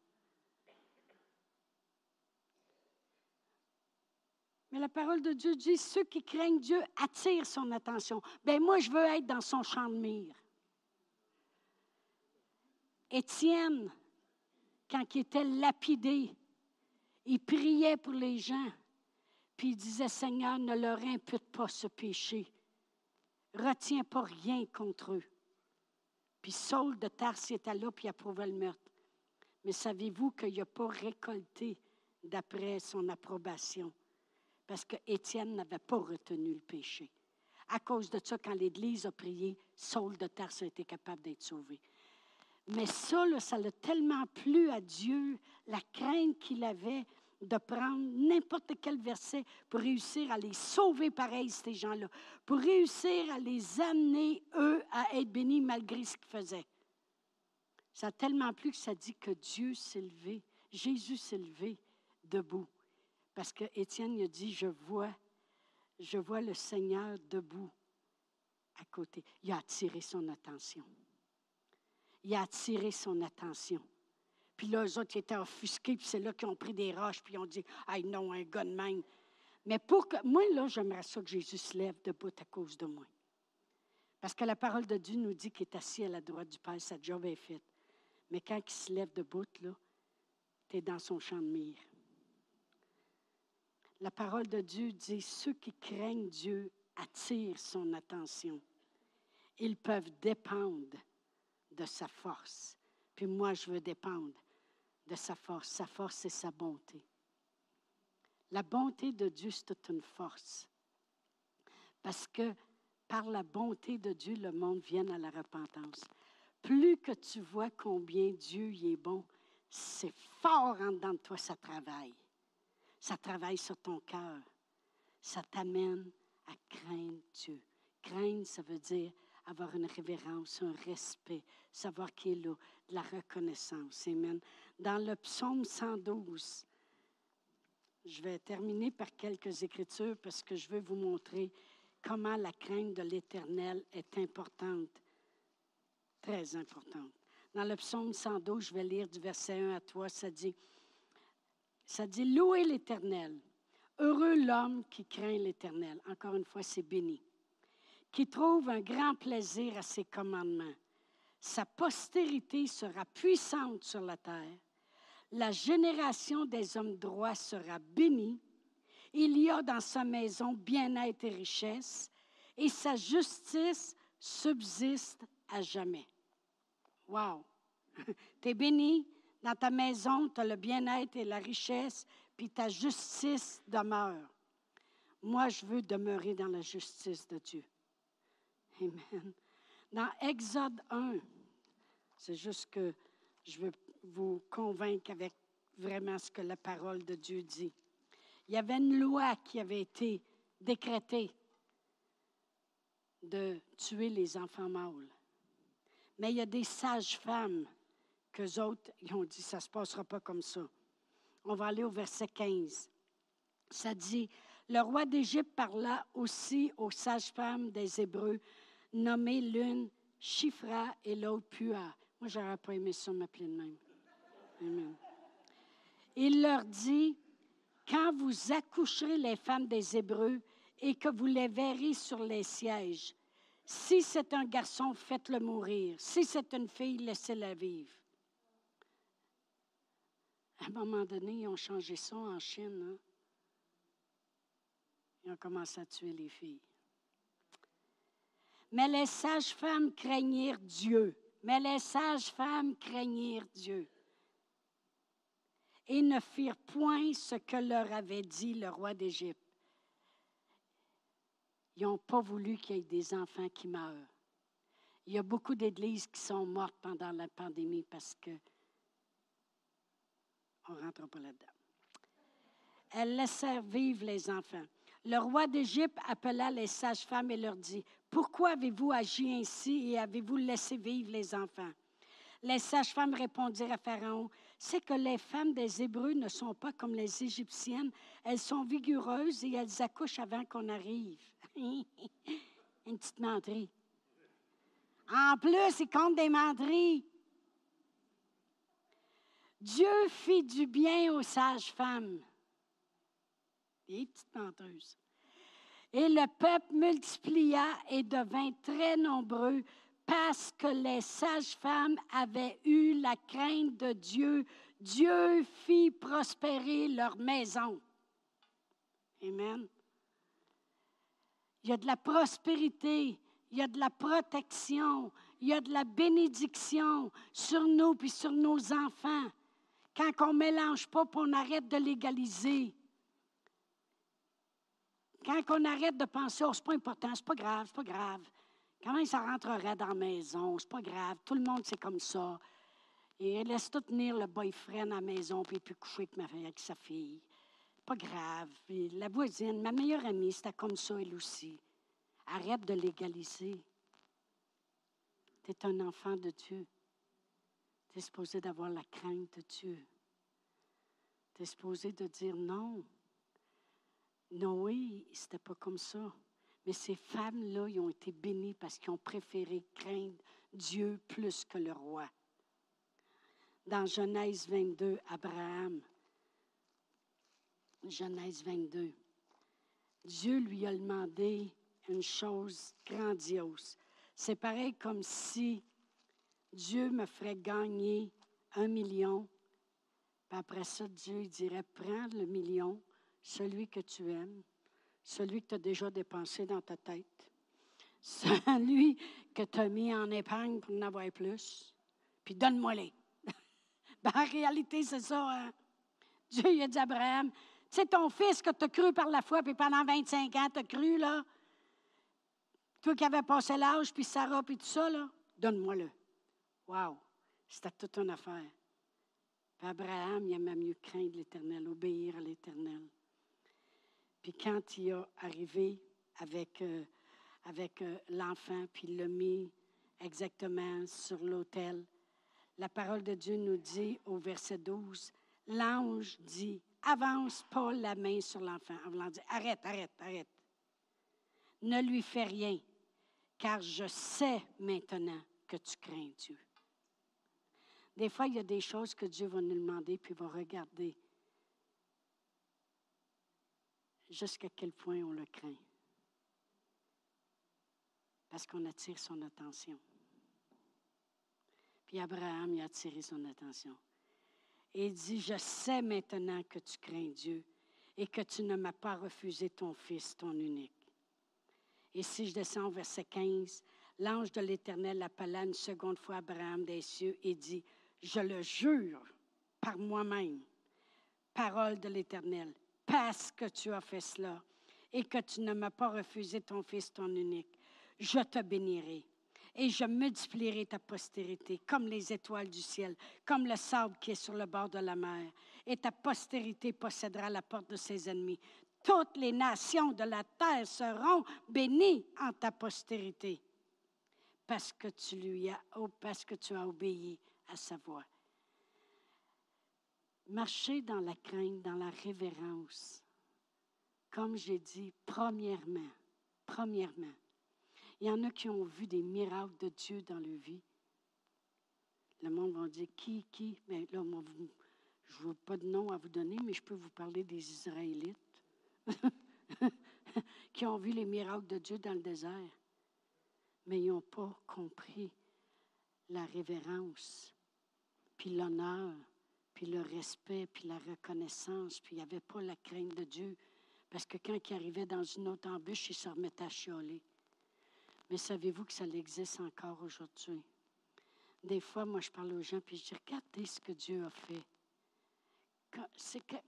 Speaker 1: Mais la parole de Dieu dit, ceux qui craignent Dieu attirent son attention. Ben moi, je veux être dans son champ de mire. Étienne, quand il était lapidé, il priait pour les gens, puis il disait, Seigneur, ne leur impute pas ce péché. Retiens pas rien contre eux. Puis Saul de Tarse était là, puis il approuvait le meurtre. Mais savez-vous qu'il n'a pas récolté d'après son approbation? Parce qu'Étienne n'avait pas retenu le péché. À cause de ça, quand l'Église a prié, Saul de Tarse a été capable d'être sauvé. Mais ça, ça l'a tellement plu à Dieu, la crainte qu'il avait de prendre n'importe quel verset pour réussir à les sauver pareil, ces gens-là, pour réussir à les amener, eux, à être bénis malgré ce qu'ils faisaient. Ça a tellement plu que ça dit que Dieu s'est levé, Jésus s'est levé debout. Parce que Étienne dit, je vois, je vois le Seigneur debout à côté. Il a attiré son attention. Il a attiré son attention. Puis là, eux autres, ils étaient offusqués, puis c'est là qu'ils ont pris des roches, puis ils ont dit, ah non, un gars. Mais pour que. Moi, là, j'aimerais ça que Jésus se lève debout à cause de moi. Parce que la parole de Dieu nous dit qu'il est assis à la droite du Père, sa job est faite. Mais quand il se lève debout, là, tu es dans son champ de mire. La parole de Dieu dit ceux qui craignent Dieu attirent son attention. Ils peuvent dépendre de sa force. Puis moi, je veux dépendre de sa force. Sa force, c'est sa bonté. La bonté de Dieu, c'est une force. Parce que par la bonté de Dieu, le monde vient à la repentance. Plus que tu vois combien Dieu y est bon, c'est fort en dedans de toi, ça travaille. Ça travaille sur ton cœur. Ça t'amène à craindre Dieu. Craindre, ça veut dire avoir une révérence, un respect, savoir qu'il est là, de la reconnaissance. Amen. Dans le psaume 112, je vais terminer par quelques écritures parce que je veux vous montrer comment la crainte de l'Éternel est importante, très importante. Dans le psaume 112, je vais lire du verset 1 à 3, ça dit, ça dit, louez l'Éternel. Heureux l'homme qui craint l'Éternel. Encore une fois, c'est béni. Qui trouve un grand plaisir à ses commandements. Sa postérité sera puissante sur la terre. La génération des hommes droits sera bénie. Il y a dans sa maison bien-être et richesse, et sa justice subsiste à jamais. Wow! Tu es béni? Dans ta maison, tu as le bien-être et la richesse, puis ta justice demeure. Moi, je veux demeurer dans la justice de Dieu. Amen. Dans Exode 1, c'est juste que je veux vous convaincre avec vraiment ce que la parole de Dieu dit. Il y avait une loi qui avait été décrétée de tuer les enfants mâles. Mais il y a des sages-femmes qu'eux autres, ils ont dit, ça ne se passera pas comme ça. On va aller au verset 15. Ça dit, le roi d'Égypte parla aussi aux sages-femmes des Hébreux, nommées l'une Chifra et l'autre Pua. Moi, j'aurais pas aimé ça m'appeler de même. Amen. Il leur dit, quand vous accoucherez les femmes des Hébreux et que vous les verrez sur les sièges, si c'est un garçon, faites-le mourir. Si c'est une fille, laissez-la vivre. À un moment donné, ils ont changé ça en Chine. Hein. Ils ont commencé à tuer les filles. Mais les sages-femmes craignirent Dieu. Mais les sages-femmes craignirent Dieu. Et ne firent point ce que leur avait dit le roi d'Égypte. Ils n'ont pas voulu qu'il y ait des enfants qui meurent. Il y a beaucoup d'églises qui sont mortes pendant la pandémie parce que on ne rentre pas là-dedans. Elles laissèrent vivre les enfants. Le roi d'Égypte appela les sages-femmes et leur dit, Pourquoi avez-vous agi ainsi et avez-vous laissé vivre les enfants? Les sages-femmes répondirent à Pharaon, C'est que les femmes des Hébreux ne sont pas comme les Égyptiennes. Elles sont vigoureuses et elles accouchent avant qu'on arrive. Une petite menterie. En plus, ils comptent des menteries. Dieu fit du bien aux sages-femmes. Les petites. Et le peuple multiplia et devint très nombreux parce que les sages-femmes avaient eu la crainte de Dieu. Dieu fit prospérer leur maison. Amen. Il y a de la prospérité, il y a de la protection, il y a de la bénédiction sur nous puis sur nos enfants quand on ne mélange pas, on arrête de légaliser. Quand on arrête de penser, oh, c'est pas important, c'est pas grave, c'est pas grave. Comment ça rentrerait dans la maison? C'est pas grave, tout le monde c'est comme ça. Et laisse tout tenir le boyfriend à la maison, puis puis coucher avec, ma, avec sa fille. Pas grave. la voisine, ma meilleure amie, c'était comme ça, elle aussi. Arrête de légaliser. Tu es un enfant de Dieu. Tu es supposé d'avoir la crainte de Dieu. Tu supposé de dire non. Noé, c'était pas comme ça. Mais ces femmes-là, ils ont été bénies parce qu'ils ont préféré craindre Dieu plus que le roi. Dans Genèse 22, Abraham, Genèse 22, Dieu lui a demandé une chose grandiose. C'est pareil comme si Dieu me ferait gagner un million. Puis après ça, Dieu dirait, prends le million, celui que tu aimes, celui que tu as déjà dépensé dans ta tête, celui que tu as mis en épargne pour en avoir plus, puis donne-moi-les. ben, en réalité, c'est ça. Hein. Dieu il a dit à Abraham, c'est ton fils que tu as cru par la foi, puis pendant 25 ans, tu as cru, là. Toi qui avais passé l'âge, puis Sarah, puis tout ça, là, donne-moi-le. Wow! C'était toute une affaire. Abraham, il aimait mieux craindre l'Éternel, obéir à l'Éternel. Puis quand il est arrivé avec, euh, avec euh, l'enfant, puis il l'a mis exactement sur l'autel, la parole de Dieu nous dit au verset 12, l'ange dit, avance pas la main sur l'enfant en voulant dire, arrête, arrête, arrête. Ne lui fais rien, car je sais maintenant que tu crains Dieu. Des fois, il y a des choses que Dieu va nous demander, puis va regarder jusqu'à quel point on le craint. Parce qu'on attire son attention. Puis Abraham, il a attiré son attention. Et il dit, je sais maintenant que tu crains Dieu et que tu ne m'as pas refusé ton fils, ton unique. Et si je descends au verset 15, l'ange de l'Éternel appela une seconde fois Abraham des cieux et dit, je le jure par moi-même, parole de l'Éternel, parce que tu as fait cela et que tu ne m'as pas refusé ton fils, ton unique, je te bénirai et je multiplierai ta postérité comme les étoiles du ciel, comme le sable qui est sur le bord de la mer. Et ta postérité possédera la porte de ses ennemis. Toutes les nations de la terre seront bénies en ta postérité, parce que tu lui as, parce que tu as obéi à sa voix. Marcher dans la crainte, dans la révérence. Comme j'ai dit, premièrement, premièrement, il y en a qui ont vu des miracles de Dieu dans leur vie. Le monde va dire qui, qui? Mais là, moi, je n'ai pas de nom à vous donner, mais je peux vous parler des Israélites qui ont vu les miracles de Dieu dans le désert. Mais ils n'ont pas compris la révérence, puis l'honneur, puis le respect, puis la reconnaissance, puis il n'y avait pas la crainte de Dieu. Parce que quand ils arrivaient dans une autre embûche, ils se remettaient à chialer. Mais savez-vous que ça existe encore aujourd'hui? Des fois, moi, je parle aux gens, puis je dis, regardez ce que Dieu a fait.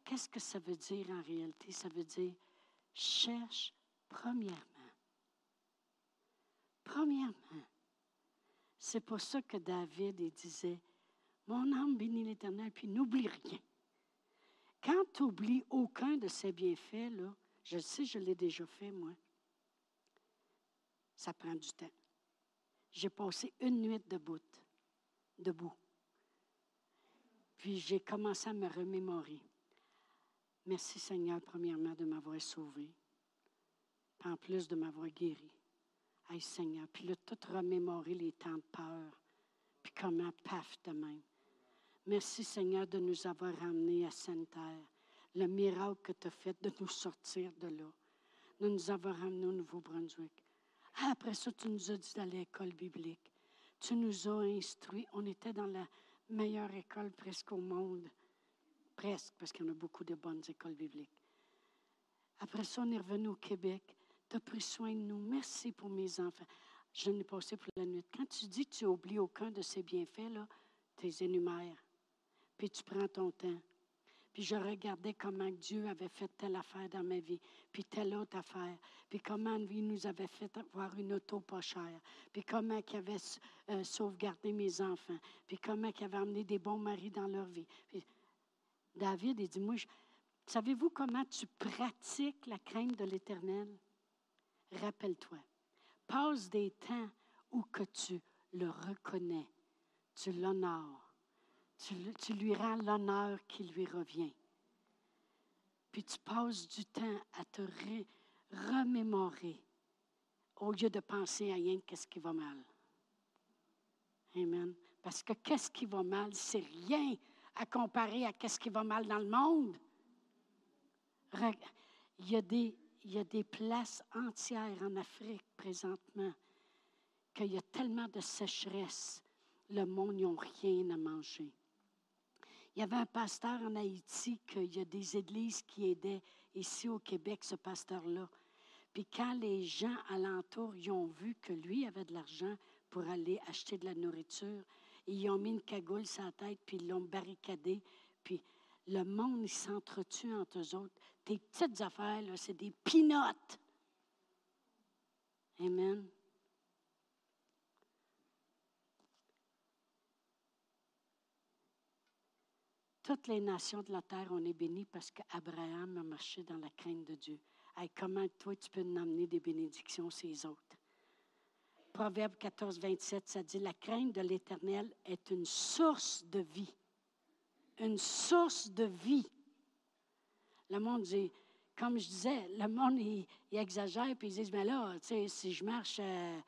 Speaker 1: Qu'est-ce que ça veut dire en réalité? Ça veut dire, cherche premièrement. Premièrement. C'est pour ça que David disait, mon âme bénit l'Éternel, puis n'oublie rien. Quand tu oublies aucun de ses bienfaits, là, je sais, je l'ai déjà fait, moi ça prend du temps. J'ai passé une nuit debout, debout. Puis j'ai commencé à me remémorer. Merci Seigneur, premièrement, de m'avoir sauvé. en plus de m'avoir guéri. Aïe Seigneur. Puis là, tout remémorer les temps de peur. Puis comment, paf, de même. Merci Seigneur de nous avoir ramenés à Sainte-Terre. Le miracle que tu as fait de nous sortir de là. De nous avoir ramenés au Nouveau-Brunswick. Après ça, tu nous as dit d'aller à l'école biblique. Tu nous as instruits. On était dans la meilleure école presque au monde. Presque, parce qu'il y en a beaucoup de bonnes écoles bibliques. Après ça, on est revenu au Québec. Tu as pris soin de nous. Merci pour mes enfants. Je n'ai passé pour la nuit. Quand tu dis que tu n'oublies aucun de ces bienfaits, là, tu les énumères. Puis tu prends ton temps. Puis je regardais comment Dieu avait fait telle affaire dans ma vie, puis telle autre affaire, puis comment il nous avait fait avoir une auto pas chère, puis comment il avait euh, sauvegardé mes enfants, puis comment il avait amené des bons maris dans leur vie. David, il dit, moi, savez-vous comment tu pratiques la crainte de l'Éternel? Rappelle-toi, passe des temps où que tu le reconnais, tu l'honores tu, lui rends l'honneur qui lui revient. Puis tu passes du temps à te remémorer au lieu de penser à rien qu'est-ce qui va mal. Amen. Parce que qu'est-ce qui va mal, c'est rien à comparer à qu'est-ce qui va mal dans le monde. Il y a des, il y a des places entières en Afrique présentement qu'il y a tellement de sécheresse, le monde n'a rien à manger. Il y avait un pasteur en Haïti qu'il y a des églises qui aidaient ici au Québec, ce pasteur-là. Puis quand les gens alentour y ont vu que lui avait de l'argent pour aller acheter de la nourriture, ils ont mis une cagoule sur la tête, puis ils l'ont barricadé. Puis le monde, il s'entretue entre eux autres. Tes petites affaires, c'est des pinottes. Amen. Toutes les nations de la terre, on est bénis parce qu'Abraham a marché dans la crainte de Dieu. comment toi, tu peux nous amener des bénédictions ces autres? Proverbe 14, 27, ça dit, la crainte de l'Éternel est une source de vie. Une source de vie. Le monde dit, comme je disais, le monde, il, exagère, puis ils disent, mais là, tu sais, si je marche, euh,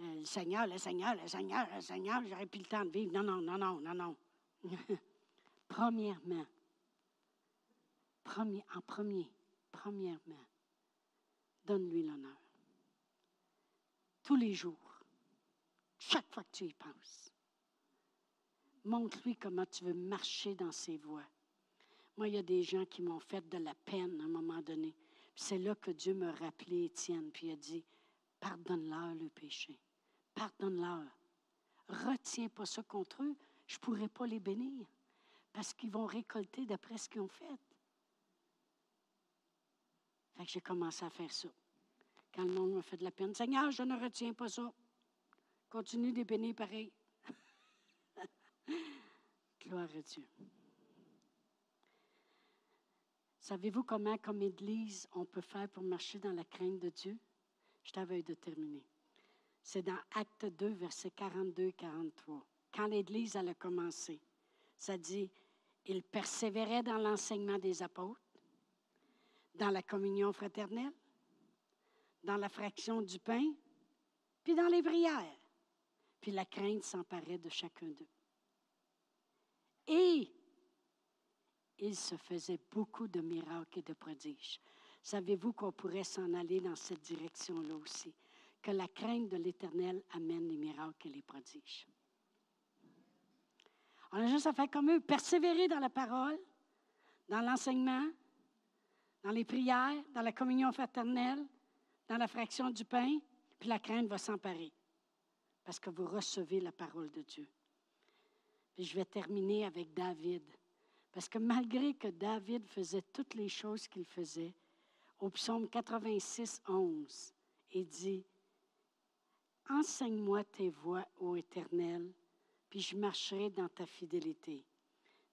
Speaker 1: euh, le Seigneur, le Seigneur, le Seigneur, le Seigneur, j'aurais plus le temps de vivre. Non, non, non, non, non, non. Premièrement, premier, en premier, premièrement, donne-lui l'honneur. Tous les jours, chaque fois que tu y penses. Montre-lui comment tu veux marcher dans ses voies. Moi, il y a des gens qui m'ont fait de la peine à un moment donné. C'est là que Dieu me rappelé Étienne, puis il a dit, pardonne-leur le péché. Pardonne-leur. Retiens pas ça contre eux. Je ne pourrai pas les bénir parce qu'ils vont récolter d'après ce qu'ils ont fait. Fait que j'ai commencé à faire ça. Quand le monde m'a fait de la peine, Seigneur, je ne retiens pas ça. Continue de bénir pareil. Gloire à Dieu. Savez-vous comment, comme Église, on peut faire pour marcher dans la crainte de Dieu? Je t'avais de terminer. C'est dans Acte 2, versets 42 et 43. Quand l'Église a commencé, ça dit il persévérait dans l'enseignement des apôtres, dans la communion fraternelle, dans la fraction du pain, puis dans les prières. Puis la crainte s'emparait de chacun d'eux. Et il se faisait beaucoup de miracles et de prodiges. Savez-vous qu'on pourrait s'en aller dans cette direction-là aussi? Que la crainte de l'Éternel amène les miracles et les prodiges. On a juste à faire comme eux, persévérer dans la parole, dans l'enseignement, dans les prières, dans la communion fraternelle, dans la fraction du pain, puis la crainte va s'emparer parce que vous recevez la parole de Dieu. Puis je vais terminer avec David. Parce que malgré que David faisait toutes les choses qu'il faisait, au psaume 86, 11, il dit Enseigne-moi tes voies, ô Éternel, puis je marcherai dans ta fidélité.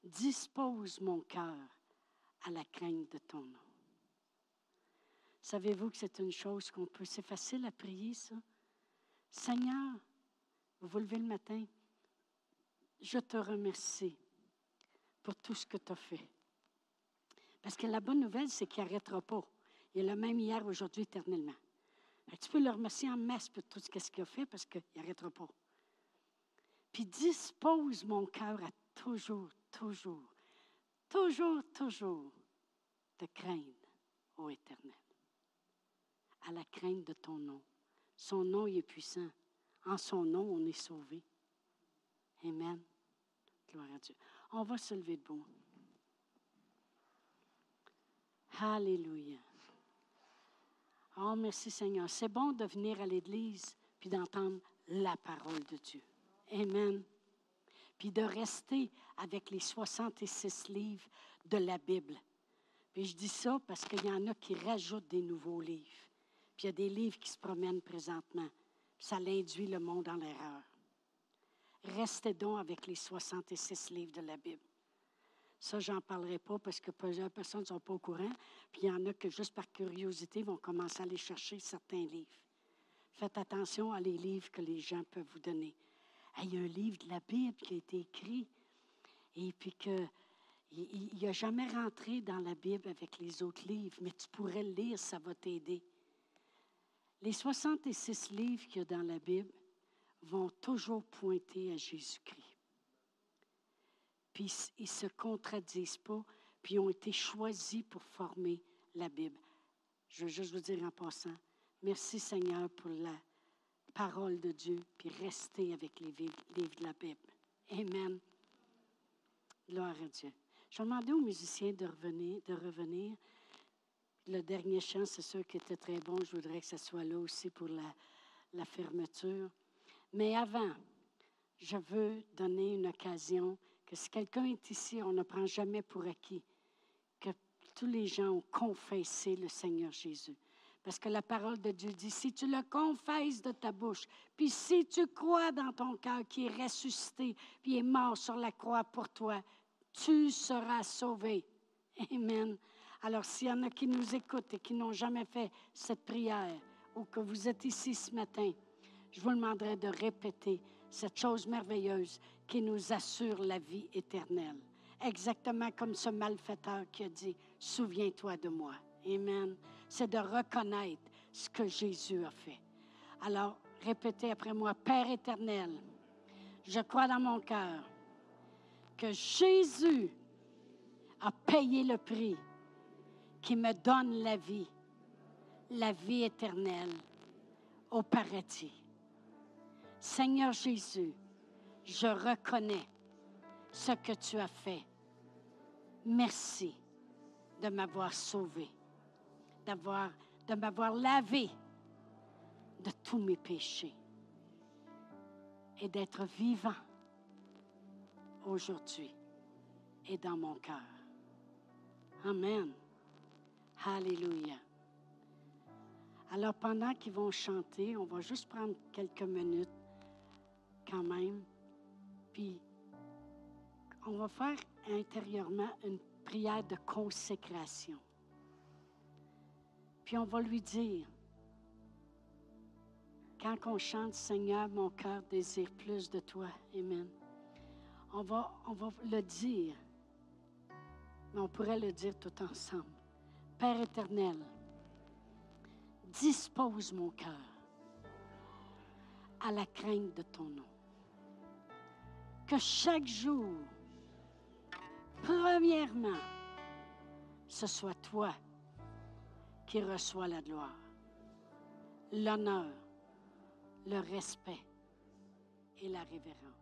Speaker 1: Dispose mon cœur à la crainte de ton nom. Savez-vous que c'est une chose qu'on peut, c'est facile à prier ça? Seigneur, vous vous levez le matin, je te remercie pour tout ce que tu as fait. Parce que la bonne nouvelle, c'est qu'il n'arrêtera pas. Il est le même hier, aujourd'hui, éternellement. tu peux le remercier en masse pour tout ce qu'il a fait parce qu'il n'arrêtera pas. Puis dispose mon cœur à toujours, toujours, toujours, toujours te craindre, ô Éternel. À la crainte de ton nom. Son nom est puissant. En son nom, on est sauvé. Amen. Gloire à Dieu. On va se lever debout. Alléluia. Oh, merci Seigneur. C'est bon de venir à l'Église puis d'entendre la parole de Dieu. Amen. Puis de rester avec les 66 livres de la Bible. Puis je dis ça parce qu'il y en a qui rajoutent des nouveaux livres. Puis il y a des livres qui se promènent présentement. Puis ça l'induit le monde dans l'erreur. Restez donc avec les 66 livres de la Bible. Ça, j'en parlerai pas parce que plusieurs personnes ne sont pas au courant. Puis il y en a que juste par curiosité vont commencer à aller chercher certains livres. Faites attention à les livres que les gens peuvent vous donner il y a un livre de la Bible qui a été écrit et puis que il n'a jamais rentré dans la Bible avec les autres livres, mais tu pourrais le lire, ça va t'aider. Les 66 livres qu'il y a dans la Bible vont toujours pointer à Jésus-Christ. Puis ils ne se contradisent pas, puis ils ont été choisis pour former la Bible. Je veux juste vous dire en passant, merci Seigneur pour la parole de Dieu, puis restez avec les livres de la Bible. Amen. Gloire à Dieu. Je vais demander aux musiciens de revenir. De revenir. Le dernier chant, c'est sûr qui était très bon. Je voudrais que ce soit là aussi pour la fermeture. Mais avant, je veux donner une occasion que si quelqu'un est ici, on ne prend jamais pour acquis que tous les gens ont confessé le Seigneur Jésus. Parce que la parole de Dieu dit, si tu le confesses de ta bouche, puis si tu crois dans ton cœur qu'il est ressuscité, puis est mort sur la croix pour toi, tu seras sauvé. Amen. Alors s'il y en a qui nous écoutent et qui n'ont jamais fait cette prière, ou que vous êtes ici ce matin, je vous demanderai de répéter cette chose merveilleuse qui nous assure la vie éternelle. Exactement comme ce malfaiteur qui a dit, souviens-toi de moi. Amen c'est de reconnaître ce que Jésus a fait. Alors, répétez après moi, Père éternel, je crois dans mon cœur que Jésus a payé le prix qui me donne la vie, la vie éternelle au paradis. Seigneur Jésus, je reconnais ce que tu as fait. Merci de m'avoir sauvé de m'avoir lavé de tous mes péchés et d'être vivant aujourd'hui et dans mon cœur. Amen. Alléluia. Alors pendant qu'ils vont chanter, on va juste prendre quelques minutes quand même, puis on va faire intérieurement une prière de consécration. Puis on va lui dire, quand on chante Seigneur, mon cœur désire plus de toi. Amen. On va, on va le dire, mais on pourrait le dire tout ensemble. Père éternel, dispose mon cœur à la crainte de ton nom. Que chaque jour, premièrement, ce soit toi qui reçoit la gloire, l'honneur, le respect et la révérence.